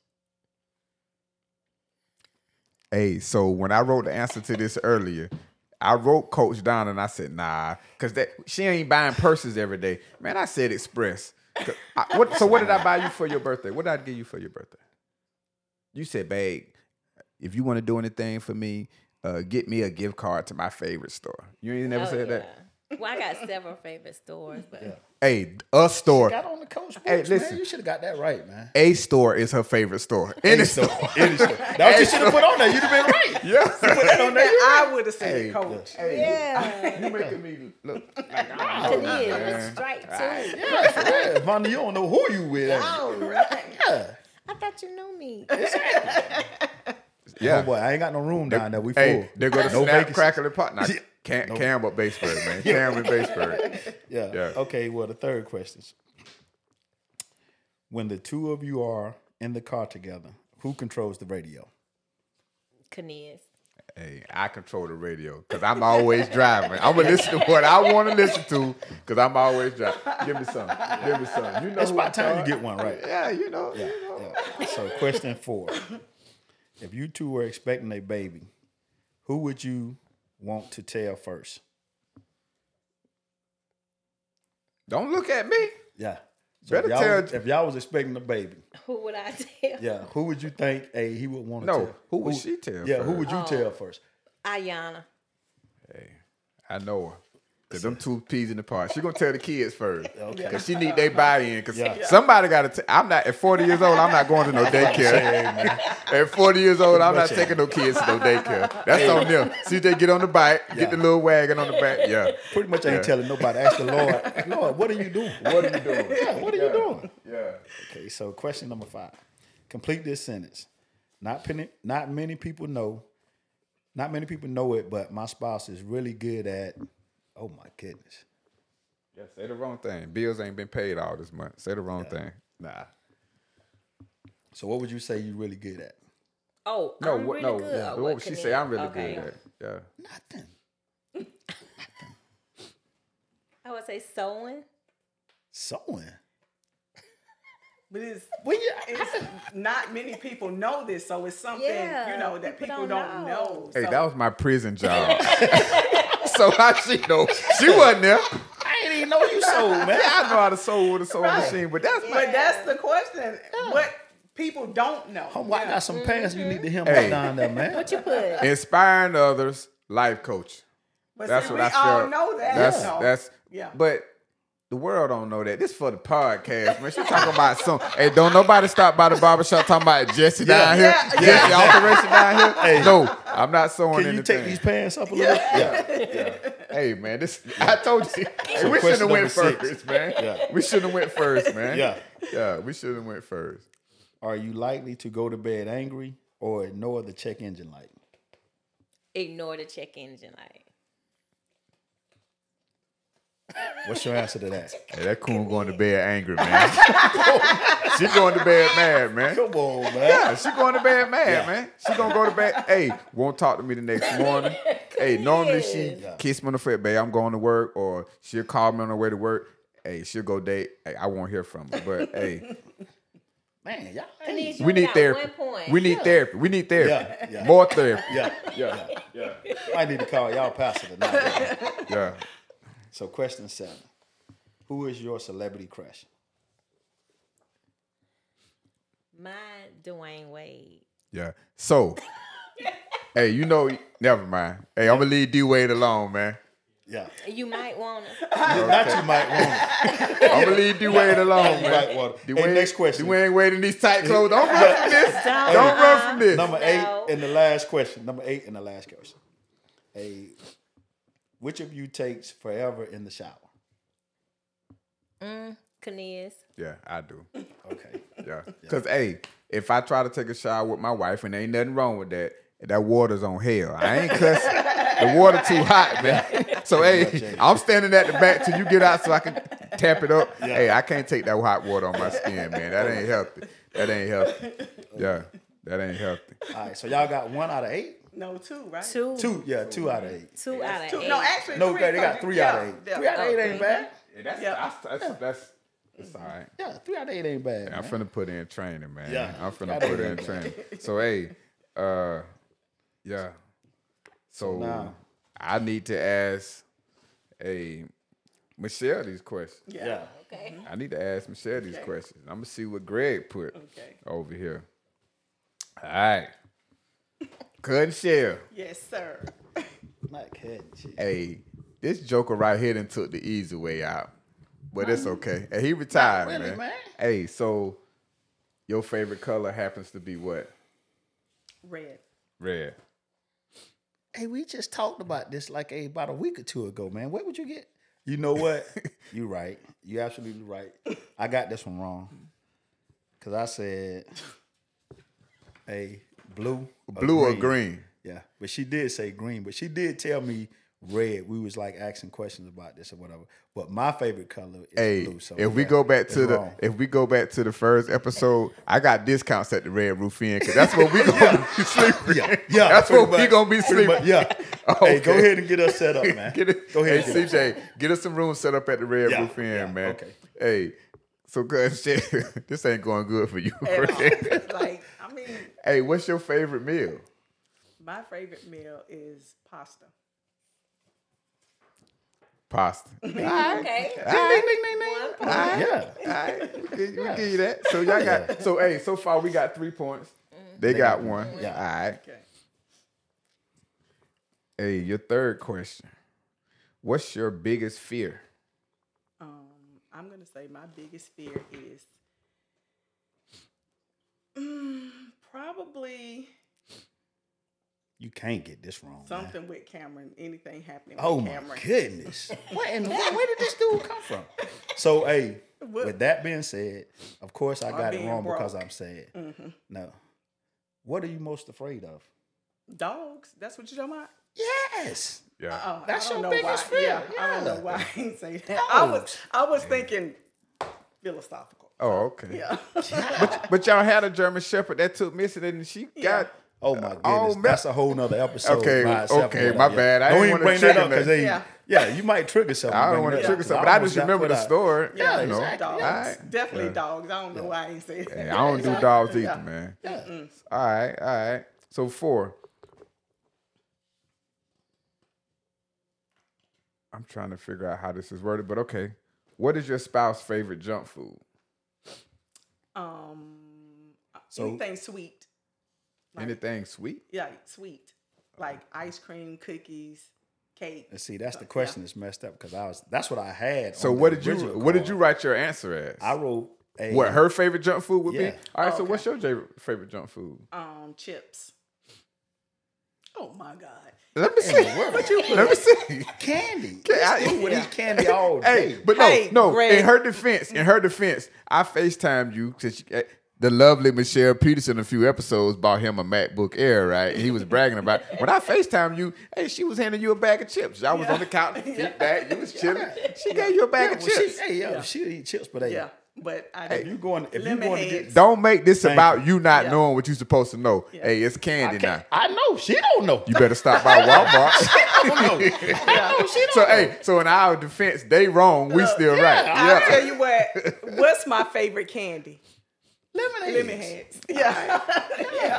Hey, so when I wrote the answer to this earlier, I wrote Coach down and I said, nah, because that she ain't buying purses every day. Man, I said Express. I- what, so what did I buy you for your birthday? What did I give you for your birthday? You said, babe, if you want to do anything for me, uh, get me a gift card to my favorite store. You ain't never Oh, said that? Well, I got several favorite stores, but Hey, a store. Got on the coach books, Hey, listen. man. You should have got that right, man. A store is her favorite store. Any store. Any store. That's what you should have put on there. You'd have been right. [LAUGHS] Yeah. Put that on there. you I would have said Hey, coach. Hey, yeah, you making me look like I it don't know, is. man. It's straight too. Yeah, for real. Vonda, you don't know who you with. ain't you? Oh, Yeah. I thought you knew me. [LAUGHS] Yeah. Oh boy, I ain't got no room down there. We full. Hey, they're gonna no snap, vacancy. crackle, and pop. Now, Yeah. Cam, No. Campbell Baseburg, man. [LAUGHS] Cameron Baseburg. [LAUGHS] Yeah. Yeah. Okay. Well, the third question: When the two of you are in the car together, who controls the radio? Cornelius. Hey, I control the radio because I'm always driving. I'm gonna listen to what I want to listen to because I'm always driving. Give me some. Give me some. You know, It's time you get one right. Yeah, you know. Yeah. You know. yeah. So, question four: If you two were expecting a baby, who would you want to tell first? Don't look at me. Yeah. So Better if y'all, tell- was, if y'all was expecting a baby, [LAUGHS] Who would I tell? yeah, who would you think? Hey, he would want to No, tell. who would she tell Yeah, who would you oh, tell first? Ayana. Hey, I know her. Cause them two peas in the pod. She gonna tell the kids first. Cause she need their buy-in. Cause Yeah. somebody gotta. T- I'm not at 40 years old. I'm not going to no daycare. At 40 years old, I'm not taking no kids to no daycare. That's on them. See, they get on the bike, get the little wagon on the back. Yeah. Pretty much I ain't Yeah. telling nobody. Ask the Lord, Lord, what are you doing? What are you doing? Yeah, what are you doing? Yeah. Okay, so question number five. Complete this sentence. Not many, not many people know. Not many people know it, but my spouse is really good at. Oh my goodness. Yeah. Say the wrong thing. Bills ain't been paid all this month. Say the wrong thing. Nah. So what would you say you really good at? Oh, No. I'm what? really no. good. yeah. Oh, What what she say? I'm really Okay. good at. Yeah. Nothing. [LAUGHS] I would say sewing. Sewing. [LAUGHS] But it's, Well, yeah, it's not many people know this, so it's something Yeah, you know that people people, don't don't, know. know. Hey, So- that was my prison job. [LAUGHS] so how she know? She wasn't there. I didn't even know you sold, man. I know how to sew with a sewing machine, but that's not. but that's the question. What people don't know. Oh, I got some pants you need to hem Hey. up down there, man. What you put? Inspiring others, life coach. But That's see, what we I feel. all know that. That's though. that's. Yeah. But the world don't know that. This for the podcast, man. She talking about some. Hey, don't nobody stop by the barbershop talking about Jesse down here. Yeah, Jesse alteration down here. No, I'm not sewing Can you anything. take these pants up a little? Yeah. Hey man, this I told you. [LAUGHS] Hey, So we should question have went six. first, man. Yeah. We shouldn't have went first, man. Yeah. Yeah, we should have went first. Are you likely to go to bed angry or ignore the check engine light? Ignore the check engine light. What's your answer to that? Hey, that coon going to bed angry, man. [LAUGHS] she going to bed mad, man. Come on, man. Yeah, she going to bed mad, man. She gonna go to bed. Hey, won't talk to me the next morning. Hey, normally she kiss me on the foot, babe. I'm going to work, or she'll call me on her way to work. Hey, she'll go date. Hey, I won't hear from her, but hey, Man, y'all. Hey. you we need got therapy. We need therapy. We need therapy. Yeah, yeah. More therapy. Yeah, yeah, yeah. I need to call y'all pastor tonight. Yeah. So, question seven: Who is your celebrity crush? My Dwyane Wade. Yeah. So, [LAUGHS] hey, you know, never mind. Hey, I'm gonna leave D Wade alone, man. Yeah, You might want [LAUGHS] to. not you might want. to. I'm gonna leave D Wade alone, You man. might want. D Hey, next question. D Wade ain't wearing these tight clothes. Don't run from this. Don't, Don't run from this. Number No. eight and the last question. Number eight and the last question. Hey, which of you takes forever in the shower? Mm, Cornelius. Yeah, I do. Okay. Yeah. Cause hey, if I try to take a shower with my wife and ain't nothing wrong with that, that water's on hell. I ain't cussing. the water too hot, man. So hey, I'm standing at the back till you get out so I can tap it up. Hey, I can't take that hot water on my skin, man. That ain't healthy. That ain't healthy. Yeah. That ain't healthy. All right. So y'all got one out of eight. No, two, right? Two. Two. Yeah, two out of eight. Two out of Two. eight. No, actually, No, three, they got three you- out of yeah, eight. yeah. Three out of eight ain't bad. that's, Yeah. that's, that's, that's, that's all right. Yeah, three out of eight ain't bad. I'm man. finna put in training, man. Yeah. I'm finna Gotta put in training. So hey, uh, yeah. So now- I need to ask, hey, Michelle these questions. Yeah. Okay. I need to ask Michelle these questions. I'm gonna see what Greg put Okay. over here. All right, cut and share. Yes, sir. [LAUGHS] Not kidding. shit. Hey, this Joker right here done took the easy way out, but it's okay. Hey, he retired, really, man. man. Hey, so your favorite color happens to be what? Red. Red. Hey, we just talked about this like a, about a week or two ago, man. Where would you get? You know what? [LAUGHS] you right. You absolutely right. I got this one wrong. Cause I said, [LAUGHS] hey, blue, Blue or green? Yeah, but she did say green, but she did tell me red. We was like asking questions about this or whatever. But my favorite color is Hey, blue. So if we yeah, go back to the wrong. if we go back to the first episode, I got discounts at the Red Roof Inn because that's what we gonna be sleeping. yeah, yeah, that's what we gonna be sleeping. much, yeah. Hey, go ahead and get us set up, [LAUGHS] man. Get it. Go ahead. Hey, and get us- CJ, get us some rooms set up at the Red Yeah, Roof Inn, yeah, man. okay. Hey, so good [LAUGHS] shit. this ain't going good for you. At all. Greg. like, I mean, hey, what's your favorite meal? my favorite meal is pasta. Pasta. [LAUGHS] Okay. All right. One All right. Yeah. [LAUGHS] All right. We give, we give you that. So y'all got so hey, so far we got three points. They, got, one. Yeah. All right. Okay. Hey, your third question. What's your biggest fear? I'm gonna say my biggest fear is mm, probably You can't get this wrong. man. something with Cameron. Anything happening Oh my Cameron? goodness! [LAUGHS] What in the world? Where did this dude come from? So, hey, What- with that being said, of course I got it wrong because. I'm sad. No. What are you most afraid of? Dogs. That's what you're talking about. Yes. Yeah. Oh, That's your know biggest why. fear. Yeah, I don't know why I ain't say that. I was I was thinking philosophical. Oh, okay. Yeah. But, but y'all had a German Shepherd that took missing and she got. Oh my Oh, goodness, man. that's a whole nother episode. Okay, by okay, my whatnot. bad. I don't even wanna bring that trigger up because that. they, Yeah. yeah. you might trigger something. I don't want to that up, trigger 'cause something, but I almost just remember the out. story. Yeah, you know. exactly. dogs. All right. Definitely Yeah. dogs. I don't know why I ain't say that. Hey, I don't do [LAUGHS] dogs either, Yeah. man. Yeah. All right, all right. So four. I'm trying to figure out how this is worded, but okay. What is your spouse's favorite junk food? Um, So- anything sweet. Like, Anything sweet? Yeah, sweet. Like ice cream, cookies, cake. And see, that's the question that's messed up because I was that's what I had. So on the what did you original what did you write your answer as? I wrote a what her favorite junk food would Yeah. be? All right, so Okay. what's your favorite junk food? Um, chips. Oh my God. Let me see. What you Let me see. candy. I- This dude would eat candy all Hey, day. but no, Hey, no. Greg. In her defense, in her defense, I Facetimed you because eh, the lovely Michelle Peterson a few episodes bought him a MacBook Air, right? And He was bragging about when I Facetimed you. Hey, she was handing you a bag of chips. I was on the couch, [LAUGHS] feet back. You was chilling. She gave you a bag Yeah, of well, chips. She, hey, yo, she eat chips, but hey, Yeah, but I if you going, if you going to get, Don't make this Thank about you not Yeah. knowing what you're supposed to know. Yeah. Hey, it's I, candy now. I know she don't know. You better stop by [LAUGHS] Walmart. I don't know. [LAUGHS] I know she don't so know. hey, so in our defense, they wrong, we still right. I'll Yeah. tell you what. [LAUGHS] What's my favorite candy? lemonade. Lemon heads. Yeah.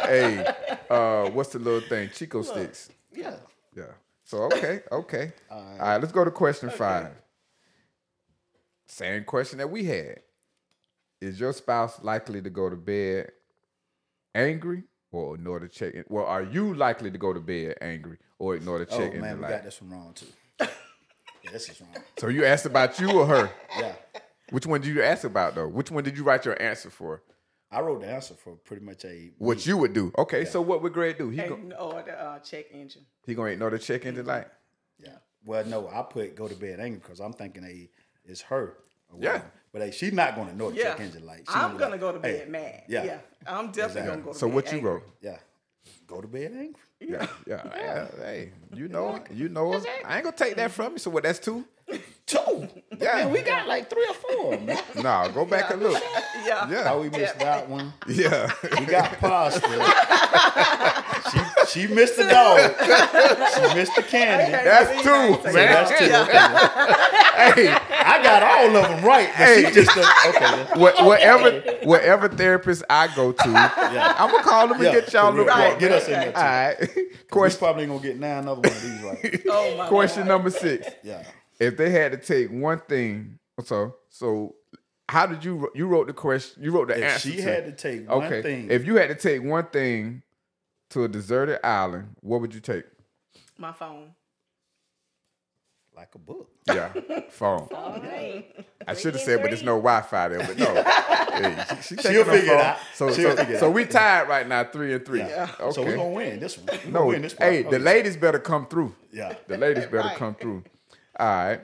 Hey, uh, what's the little thing? Chick-O-Sticks. Yeah. Yeah. So okay, okay. All right, let's go to question five. Same question that we had. Is your spouse likely to go to bed angry or ignore the check in? Well, are you likely to go to bed angry or ignore the Oh check in man, we light? got this one wrong too. [LAUGHS] yeah, this is wrong. So you asked about you or her? Yeah, Which one did you ask about though? Which one did you write your answer for? I wrote the answer for pretty much a. What you would do? Okay, so what would Greg do? He go, and, the uh, check engine. he gonna ignore the check in the light? Yeah. Well, no, I put go to bed angry because I'm thinking a it's her. or Yeah. Whatever. But hey, she's not going to know the Yeah. check engine light. She I'm be gonna like, go to bed hey, mad. Yeah. Yeah. I'm definitely Exactly. gonna go to So bed So what you angry. wrote? Yeah. Go to bed angry. Yeah, yeah, yeah. Hey, you know, you know. I ain't gonna take that from you. So what? That's two. [LAUGHS] Two. Yeah. Man, we got like three or four. Man. Nah, go back and look. Yeah. Yeah, we missed that one. [LAUGHS] yeah. We got pasta. she she missed the dog. She missed the candy. That's two, So man. that's two. Okay. [LAUGHS] Hey, I got all of them right, but Hey. she just a, [LAUGHS] okay. what, whatever, whatever therapist I go to, I'm gonna call them and Yeah, get y'all for real. look Yeah, right. Get us in there All too. right. [LAUGHS] Question, probably ain't gonna get nine another one of these right. [LAUGHS] Oh my question number six. Yeah. If they had to take one thing, so so, how did you you wrote the question? You wrote the If answer. she to- had to take one okay. thing, If you had to take one thing to a deserted island, what would you take? My phone. Like a book. Yeah, phone. [LAUGHS] All right. I should have said, but there's no Wi-Fi there. But no, [LAUGHS] hey, she, she she'll her figure it out. So, She'll so, figure it so we tied right now, three and three. Yeah. Okay. So we're gonna win this one. We no, win this one. hey, the Okay. ladies better come through. Yeah. The ladies better Right. come through. All right.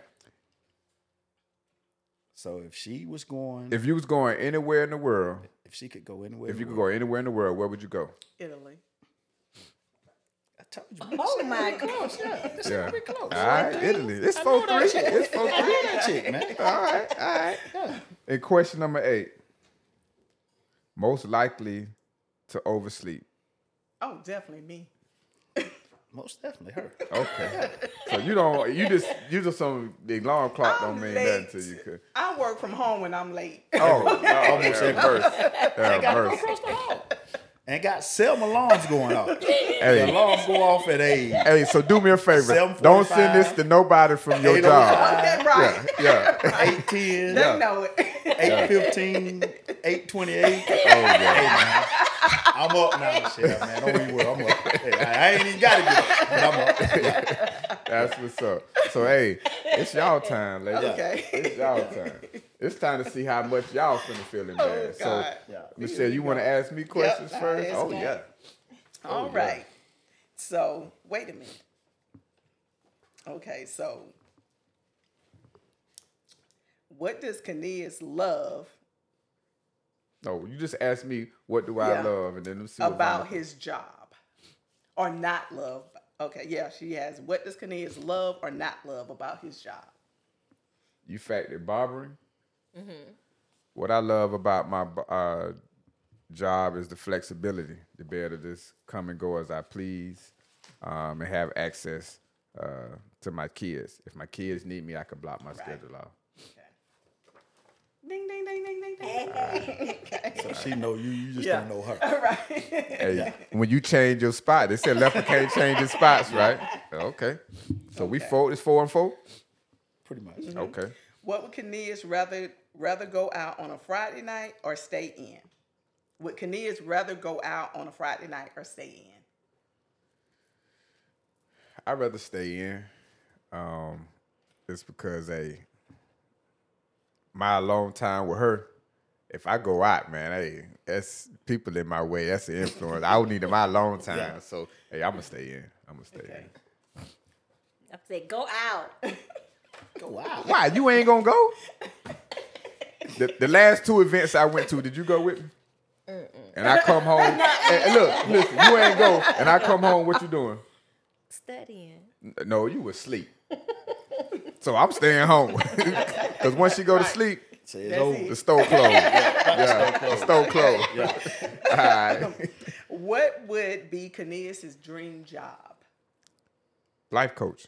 So if she was going, if, If you was going anywhere in the world, if she could go anywhere, if you could world, go anywhere in the world, where would you go? Italy. I told you. Oh my God. close. Yeah. This Yeah. gonna close. All right, Italy. It's I four three. chick. It's four I three. know that chick, man. All right, all right. Yeah. And question number eight. Most likely to oversleep. Oh, definitely me. [LAUGHS] Most definitely her. Okay. [LAUGHS] so you don't you just you just some the alarm clock don't mean late. nothing to you. Could. I work from home when I'm late. Oh, no, Almost have every- mercy. Have Gotta go mercy. across the hall. And got seven alarms going off. [LAUGHS] The Hey, alarms go off at eight. hey, so do me a favor. Don't send this to nobody from your job. Okay, right. Yeah. [LAUGHS] Eight ten. They know it. [LAUGHS] Eight fifteen. Eight twenty eight. Oh yeah. I'm up now, Michelle, man. Don't even worry. I'm up. Hey, I I ain't even got to get up, but I'm up. That's what's up. So hey, it's y'all time, ladies. Okay. It's y'all time. It's time to see how much y'all finna feel [LAUGHS] oh, embarrassed. so God. Yeah. Michelle, you wanna ask me questions I'll first? Oh you. yeah. All oh, yeah. right. So wait a minute. Okay, so what does Cornelius love No, you just asked me what do I Yeah. love and then let's see about Vonda- his job? Or not love? Okay, yeah, she has. What does Cornelius love or not love about his job? you factored barbering. Mm-hmm. What I love about my uh, job is the flexibility, to be able to just come and go as I please, um, and have access uh, to my kids. If my kids need me, I can block my schedule off. Okay. Ding ding ding ding ding ding. okay. So she know you. You just Yeah. don't know her. [LAUGHS] Right. Hey, when you change your spot, they said leopard can't change his spots, right? Okay. So we Okay. four. It's four and four. Pretty much. Mm-hmm. Okay. What would Cornelius rather rather go out on a Friday night or stay in? Would Cornelius rather go out on a Friday night or stay in? I'd rather stay in. um, it's because hey, my alone time with her. If I go out, man, hey, that's people in my way. That's the influence. I would need my alone [LAUGHS] time. So hey, I'm gonna stay in. I'm gonna stay Okay. in. I said, go out. [LAUGHS] Go out. Why you ain't gonna go? [LAUGHS] The, the last two events I went to, did you go with me? And I come home. [LAUGHS] and, and look, listen, you ain't go, and I come home. What you doing? Studying. No, you was asleep. So I'm staying home. [LAUGHS] Cause once she go to sleep, Say it's That's over. it. the store closed. Yeah, the stove closed. All right. What would be Cornelius's dream job? Life coach,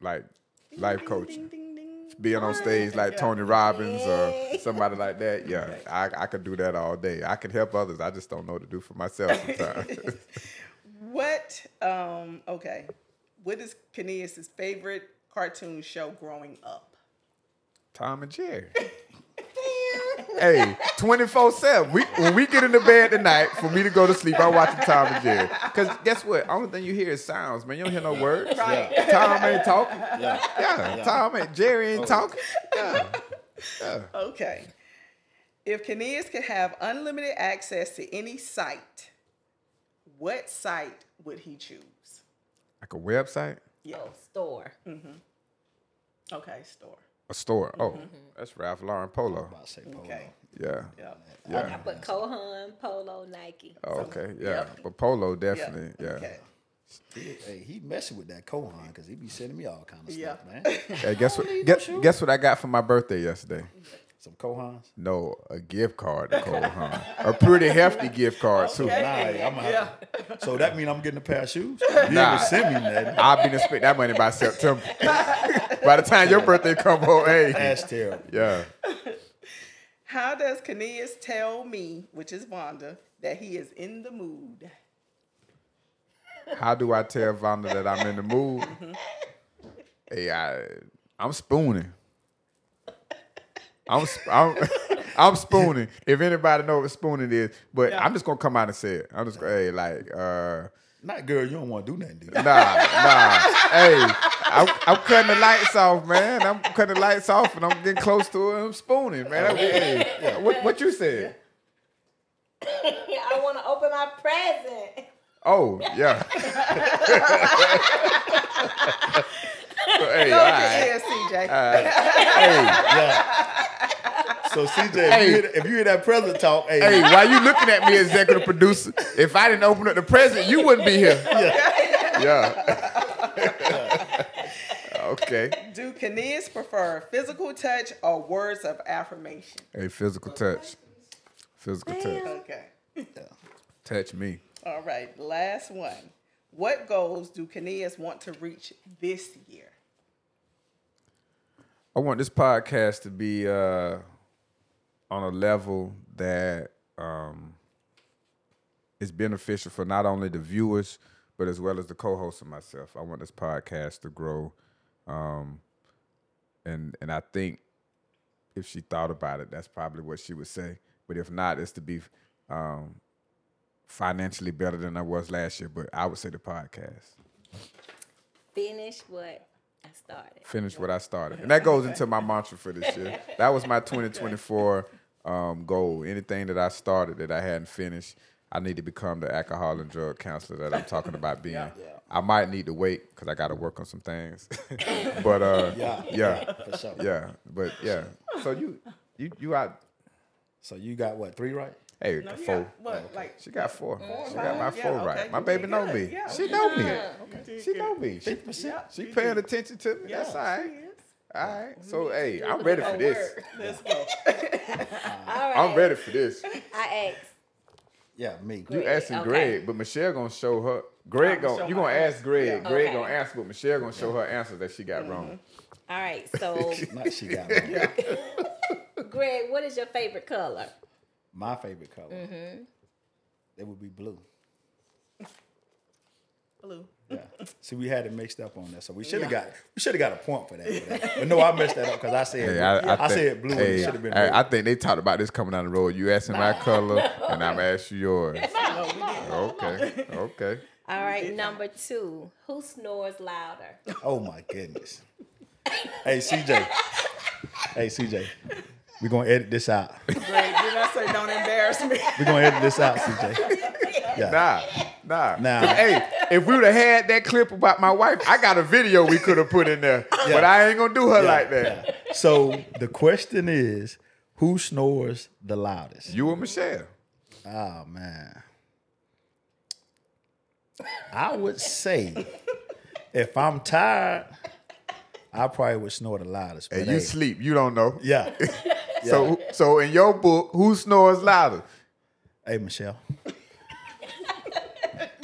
like life coach, Ding, ding, ding. Being on stage like Tony Robbins or somebody like that. [LAUGHS] Yeah, I, I could do that all day. I can help others. I just don't know what to do for myself sometimes. [LAUGHS] What? Um. Okay. What is Cornelius's favorite cartoon show growing up? Tom and Jerry. [LAUGHS] hey, 24 7. We, when we get into bed tonight, for me to go to sleep, I watch Tom and Jerry. Because guess what? Only thing you hear is sounds, man. You don't hear no words. Right. Tom ain't talking. Yeah. Yeah, Tom ain't, Jerry ain't talking. Yeah. Okay. If Cornelius could have unlimited access to any site, what site would he choose? Like a website? Oh, store. Mm-hmm. Okay, store. A store. Oh, mm-hmm. that's Ralph Lauren Polo. About to say polo. Okay. Yeah. Yep. I Yeah. put Cole Haan, Polo, Nike. Oh, okay. Yeah. Yep. But Polo, definitely. Yeah. Okay. He, hey, he messing with that Cole Haan because he be sending me all kind of Yeah. stuff, man. Hey, guess what? need no Guess, guess what I got for my birthday yesterday? Some Cole Haans. No, a gift card to Cole Haan. A pretty hefty gift card, too. Nah, I'm gonna have to, so that means I'm getting a pair of shoes? You Nah. ain't send me nothing. I'll be to spend that money by September. by the time your birthday come home, hey. That's terrible. Yeah. How does Cornelius tell me, which is Vonda, that he is in the mood? How do I tell Vonda that I'm in the mood? Mm-hmm. Hey, I, I'm spooning. I'm, I'm, [LAUGHS] I'm spooning. If anybody know what spooning is, but Yeah. I'm just gonna come out and say it. I'm just gonna, hey, like, uh, Not girl, you don't want to do nothing, do you? Nah, nah. hey, I'm, I'm cutting the lights off, man. I'm cutting the lights off, and I'm getting close to it. I'm spooning, man. Hey, what, what you said? [LAUGHS] I want to open my present. Oh, yeah. [LAUGHS] So, hey, Go all ahead, right. CJ. Hey, [LAUGHS] Yeah. So CJ, if, Hey. you hear, if you hear that present talk, hey, hey, why you looking at me, executive producer? If I didn't open up the present, you wouldn't be here. Yeah. yeah. [LAUGHS] okay. Do Cornelius prefer physical touch or words of affirmation? Hey, physical touch. Physical touch. Okay. Touch me. All right. Last one. What goals do Cornelius want to reach this year? I want this podcast to be uh, on a level that um, is beneficial for not only the viewers, but as well as the co-host and myself. I want this podcast to grow, um, and and I think if she thought about it, that's probably what she would say. But if not, it's to be um, financially better than I was last year. But I would say the podcast. Finish what I started. finish what I started. And that goes into my mantra for this year. [LAUGHS] That was my 2024 um, goal. Anything that I started that I hadn't finished, I need to become the alcohol and drug counselor that I'm talking about [LAUGHS] being. I might need to wait because I got to work on some things. [LAUGHS] but uh, Yeah. yeah, for sure. yeah, but yeah. So you, you, you out? So you got what three right? Hey, No, four. got, what, oh, like She got four. four She five? got my Yeah, four okay, right. My baby know good. me. Yeah, she know did me. good. She know me. She, Yeah, she paying did. attention to me. That's all Yeah, right. she is. All right. So hey, I'm ready for this. Let's go. [LAUGHS] All right. I'm ready for this. I asked. Yeah, me. You Greg, asking okay. Greg, but Michelle gonna show her. Greg gonna gonna you my gonna ask Greg. Yeah. Greg Okay. gonna answer, but Michelle gonna show her mm-hmm. answers that she got wrong. Mm-hmm. All right. So, Not she got wrong. [LAUGHS] Greg, what is your favorite color? My favorite color. Mm-hmm. It would be blue. Blue. Yeah. See, we had it mixed up on that, so we should have got we should have got a point for that, for that. But no, I messed that up because I said Hey, I, I, I, think, said blue. hey, should have been I. I think they talked about this coming down the road. You asking my [LAUGHS] color, and I'm asking yours. [LAUGHS] No. Okay, okay. All right, number two. Who snores louder? Oh my goodness. hey CJ. Hey CJ. We're gonna edit this out. Greg, did I say don't embarrass me? We're gonna edit this out, CJ. [LAUGHS] Yeah. Nah, nah. Nah. 'Cause, Hey, if we would have had that clip about my wife, I got a video we could have put in there. But I ain't gonna do her like that. So the question is, who snores the loudest? You or Michelle. Oh man. I would say if I'm tired, I probably would snore the loudest. And but you hey, sleep. You don't know. Yeah. [LAUGHS] So, so in your book, who snores louder? Hey Michelle. [LAUGHS]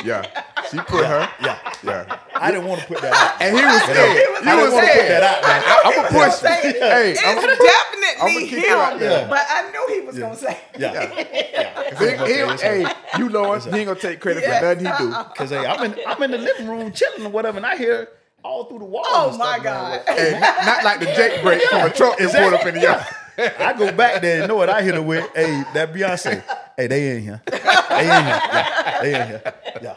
Yeah, she put her. Yeah. Yeah, I didn't want to put that out. and he was scared. He I didn't want to put that out there. I'm gonna push you. Hey, It's I'm gonna definitely I'ma kick it out him, there. but I knew he was gonna say. Yeah. He, he, hey, you Lawrence, he ain't gonna take credit for nothing he do. [LAUGHS] Cause hey, I'm in I'm in the living room chilling or whatever, and I hear all through the walls. Oh my stuff, man. God. Hey, not, not like the Jake brake from a truck that pulled up in the yard. I go back there and know what I hit her with. Hey, that Beyonce. Hey, they in here. They in here. Yeah, they in here. Yeah.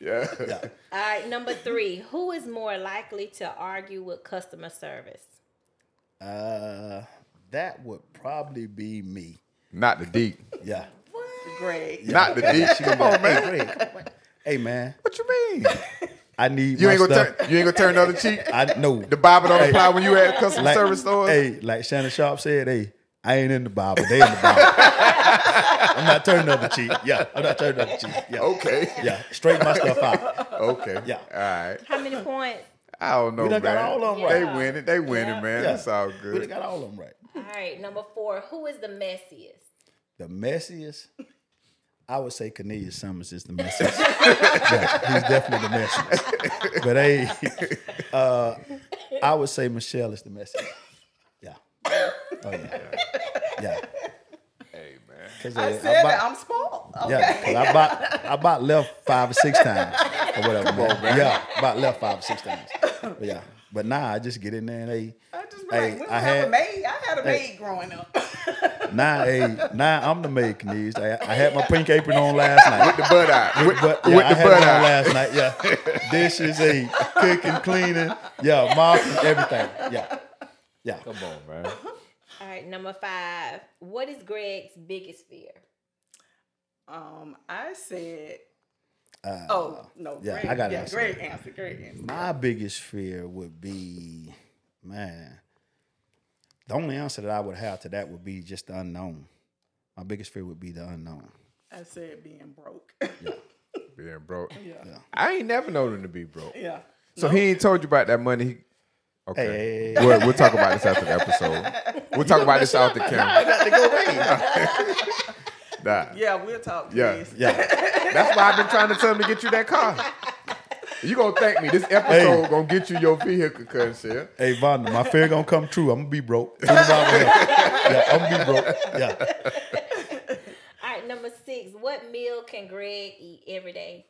Yeah. Yeah. All right, number three. Who is more likely to argue with customer service? Uh, that would probably be me. Not the deep. Yeah. What? Greg. Not the deep. Come on, man. Hey, Greg. Hey, man. What you mean? I need You my ain't gonna stuff. turn. You ain't gonna turn another other cheek. [LAUGHS] I know The Bible don't Hey. apply when you at customer like, service stores. Hey, like Shannon Sharpe said, hey, I ain't in the Bible. They in the Bible. [LAUGHS] I'm not turning another other cheek. Yeah, I'm not turning another other cheek. Yeah. Okay. Yeah. Straighten my stuff out. Okay. Yeah. All right. How many points? I don't know, We done man. got all of 'em They right. winning. They winning, man. Yeah. It's all good. We done got all of them right. All right, number four. Who is the messiest? The messiest, I would say Cornelius Summers is the messiest. [LAUGHS] yeah, he's definitely the messiest. But hey, uh, I would say Michelle is the messiest. Yeah. Oh yeah. Yeah. Hey, man. Cause I uh, said about- that I'm small. Okay. Yeah, cause I about I about left five or six times or whatever. man. Yeah, about left five or six times. But yeah, but nah, I just get in there and hey, I just be Hey, like, we don't I have a maid. I had a Hey. maid growing up. Now hey, now I'm the maid, Cornelius. I, I had my pink apron on last night. With the butt out. With, But yeah, with I the had butt it on out. last night. Yeah, dishes, a cooking, cleaning, yeah, mopping, everything. Yeah, yeah. Come on, man. All right, number five. What is Greg's biggest fear? Um, I said. oh no, Uh, yeah, Greg, I gotta yeah, answer Greg answer. Greg answer. My biggest fear would be, man. The only answer that I would have to that would be just the unknown. My biggest fear would be the unknown. I said being broke. yeah. [LAUGHS] Being broke. yeah. I ain't never known him to be broke. yeah. So he ain't told you about that money. He, okay. Hey, hey, hey. We'll, we'll talk about this after the episode. We'll talk about this off the I camera. got to go rain. [LAUGHS] Nah. Yeah, we'll talk. Yeah. Yeah, [LAUGHS] That's why I've been trying to tell him to get you that car. You gonna thank me. This episode Hey. gonna get you your vehicle, cuz shit. hey Vonda, my fear gonna come true. I'm gonna be broke. I'm. Yeah, I'm gonna be broke. Yeah. [LAUGHS] All right, number six. What meal can Greg eat every day?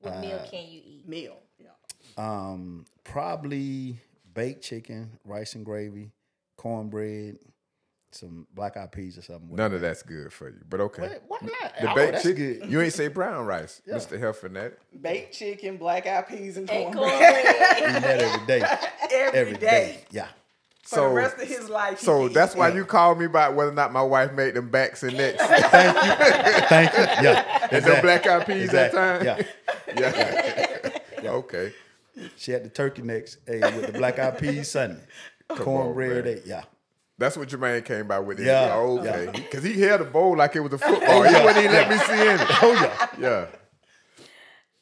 What meal Uh, can you eat? Meal. Yeah. Um, probably baked chicken, rice and gravy, cornbread, some black eyed peas or something. None it. of that's good for you, but okay. Why not? The Oh, baked that's chicken. good. You ain't say brown rice, Mr. Health Fanatic. Baked chicken, black eyed peas, and And cornbread. cornbread. [LAUGHS] Eating that every day. [LAUGHS] Every Every day. day. Yeah. For So- the rest of his life. So can that's eat why that. you called me about whether or not my wife made them backs and necks [LAUGHS] Thank you. Thank you. Yeah. and them black eyed peas Exactly. that time. Yeah. Yeah. okay. She had the turkey necks hey, with the black eyed peas Sunday. Cornbread. man. yeah. That's what Jermaine came by with. Yeah. Oh, okay. Because he held the bowl like it was a football. yeah. He wouldn't even let me see in it. Oh yeah. Yeah.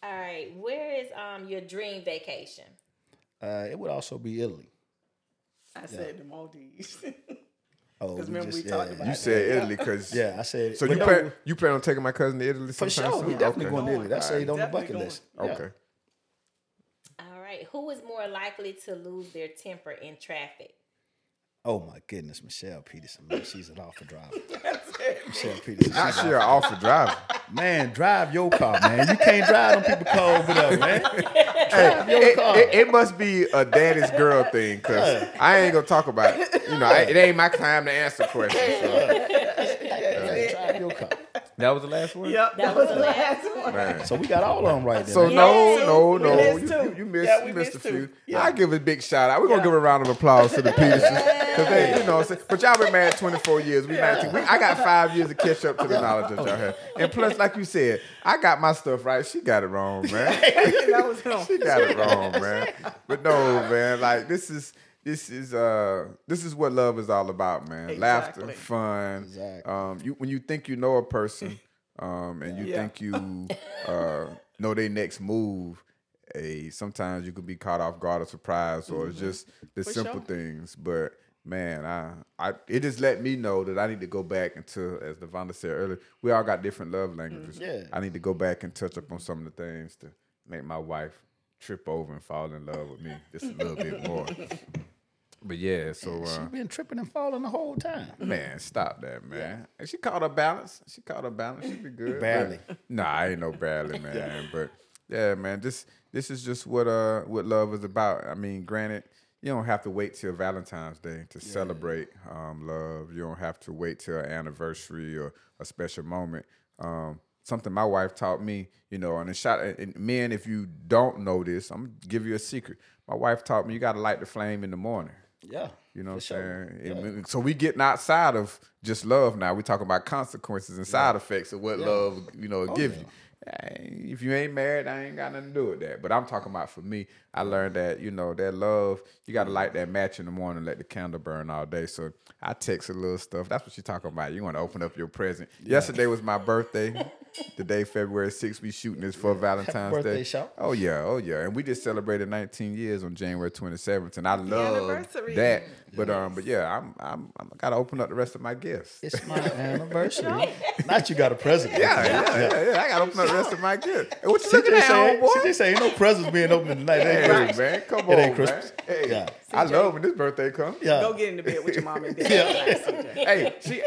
All right, where is um your dream vacation? Uh, it would also be Italy. I said the Maldives. Oh, 'Cause remember we yeah, talked about You said Italy because. Yeah, I said. So you no, plan you plan on taking my cousin to Italy for sure? soon? We definitely okay. going to Italy. That's Alright. it on the bucket going. list. Yeah. Okay. All right, who is more likely to lose their temper in traffic? Oh my goodness, Michelle Peterson, man, she's an awful driver. [LAUGHS] It. Michelle Peterson, Not she's sure an off the driver. man, drive your car, man. You can't drive them people car over there, man. [LAUGHS] Hey, your it, car. it, it must be a daddy's girl thing because I ain't gonna talk about it. You know, I, it ain't my time to answer questions. so. Yeah, drive your car. That was the last one. Yep, That was the last one. Man. So we got all of them right there. So man. no, Yeah. no, We no. missed You, you, you missed, Yeah, we you missed a missed two. few. I give a big shout out. We're gonna give a round of applause to the [LAUGHS] Petersons because they, you know, what I'm saying? but y'all been married 24 years. We 19. We, I got five years to catch up to the knowledge that y'all have. And [LAUGHS] plus, like you said, I got my stuff right. She got it wrong, man. [LAUGHS] that was him. she got it wrong, man. But no, man. Like this is this is uh this is what love is all about, man. Laughter, fun. Exactly. Um, you when you think you know a person, um, and you Yeah. think you uh [LAUGHS] know their next move. Hey, sometimes you could be caught off guard or surprised, or just the Mm-hmm. For simple sure. things. But man, I, I, it just let me know that I need to go back into, as Devonda said earlier, we all got different love languages. Yeah. I need to go back and touch up on some of the things to make my wife trip over and fall in love with me just a little bit more. [LAUGHS] But yeah, so She uh, been tripping and falling the whole time. man, stop that, man. And she caught her balance. She caught her balance. She be [LAUGHS] good. Barely. Nah, I ain't no barely, [LAUGHS] man. But yeah, man, this this is just what uh what love is about. I mean, granted, you don't have to wait till Valentine's Day to celebrate um, love. You don't have to wait till an anniversary or a special moment. Um, something my wife taught me, you know, and, it shot, and men, if you don't know this, I'm gonna give you a secret. My wife taught me you got to light the flame in the morning. Yeah. You know what I'm sure. saying? We- So we getting outside of just love now. We talking about consequences and side effects of what love, you know, Oh, give you. If you ain't married, I ain't got nothing to do with that. But I'm talking about for me, I learned that, you know, that love, you gotta mm-hmm. light that match in the morning, let the candle burn all day. So I text a little stuff. That's what you talking about. You want to open up your present. Yesterday was my birthday. [LAUGHS] Today, February 6th, we shooting this for Valentine's birthday Day. shout. Oh yeah, oh yeah. And we just celebrated 19 years on January 27th. And I love that. But um, but yeah, I'm I'm I gotta open up the rest of my gifts. It's my [LAUGHS] anniversary. Not you got a present. Yeah, yeah, yeah, yeah. I gotta open up the rest of my gifts. Hey, what you CJ looking at, say, homeboy? CJ say ain't no presents being opened tonight. It Hey, Christmas. man, come It on, ain't Christmas. man. Hey, Yeah. I love when this birthday comes. Yeah. Go get into bed with your mom and [LAUGHS] dad. yeah. Hey, she.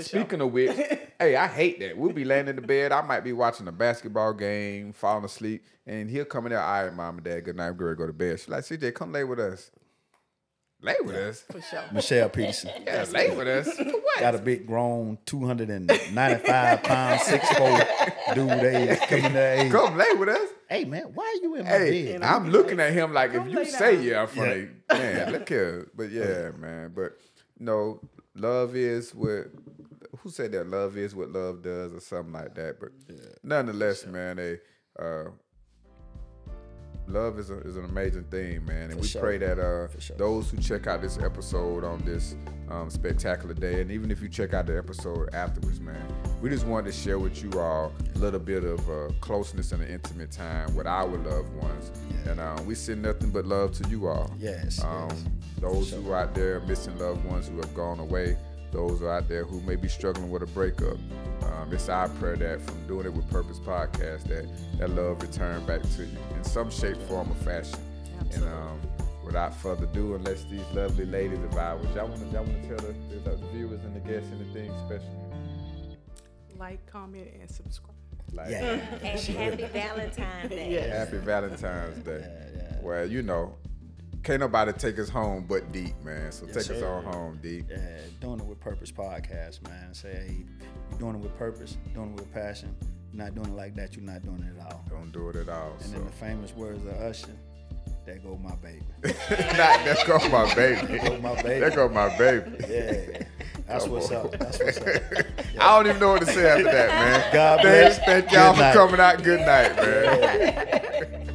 Speaking of which, [LAUGHS] hey, I hate that. We'll be laying in the bed. I might be watching a basketball game, falling asleep, and he'll come in there. All right, mom and dad, good night. I'm going to go to bed. She's like, CJ, come lay with us. Lay with us? For sure. Michelle Peterson. Yeah, lay with us. For [LAUGHS] what? Got a big grown 295 pound, six foot dude. They coming there. Hey, Come lay with us. hey, man, why are you in my Hey, bed? I'm looking at him like if you say down. yeah, I'm funny. Man, look here. But yeah, man. But no, love is what who said that love is what love does or something like that. But nonetheless, man, they uh love is, a, is an amazing thing, man. And we sure. pray that uh sure. those who check out this episode on this um, spectacular day, and even if you check out the episode afterwards, man, we just wanted to share with you all a little bit of uh, closeness and an intimate time with our loved ones. And um, we send nothing but love to you all. Yes, Um, yes. Those who are out there missing loved ones who have gone away, those out there who may be struggling with a breakup. Um, it's our prayer that from doing it with Purpose Podcast, that that love return back to you in some shape, form, or fashion. Absolutely. And um, without further ado, unless these lovely ladies of ours, y'all want to y'all want to tell the, the, the viewers and the guests anything special? Like, comment, and subscribe. Like, Yeah. And happy Valentine's Day. Yes. Happy Valentine's Day. Yeah, yeah. Well, you know, can't nobody take us home but deep, man. So take us all home, deep. Yeah, doing it with purpose podcast, man. Say, hey, you're doing it with purpose, doing it with passion. You're not doing it like that, you're not doing it at all. Don't do it at all. And so. in the famous words of Usher, there go my baby. [LAUGHS] Not there go my baby. go my baby. There go my baby. Yeah, that's Come what's on. up. That's what's up. [LAUGHS] I don't even know what to say after that, man. God bless. Thank y'all Good for night. coming out. Good night, man.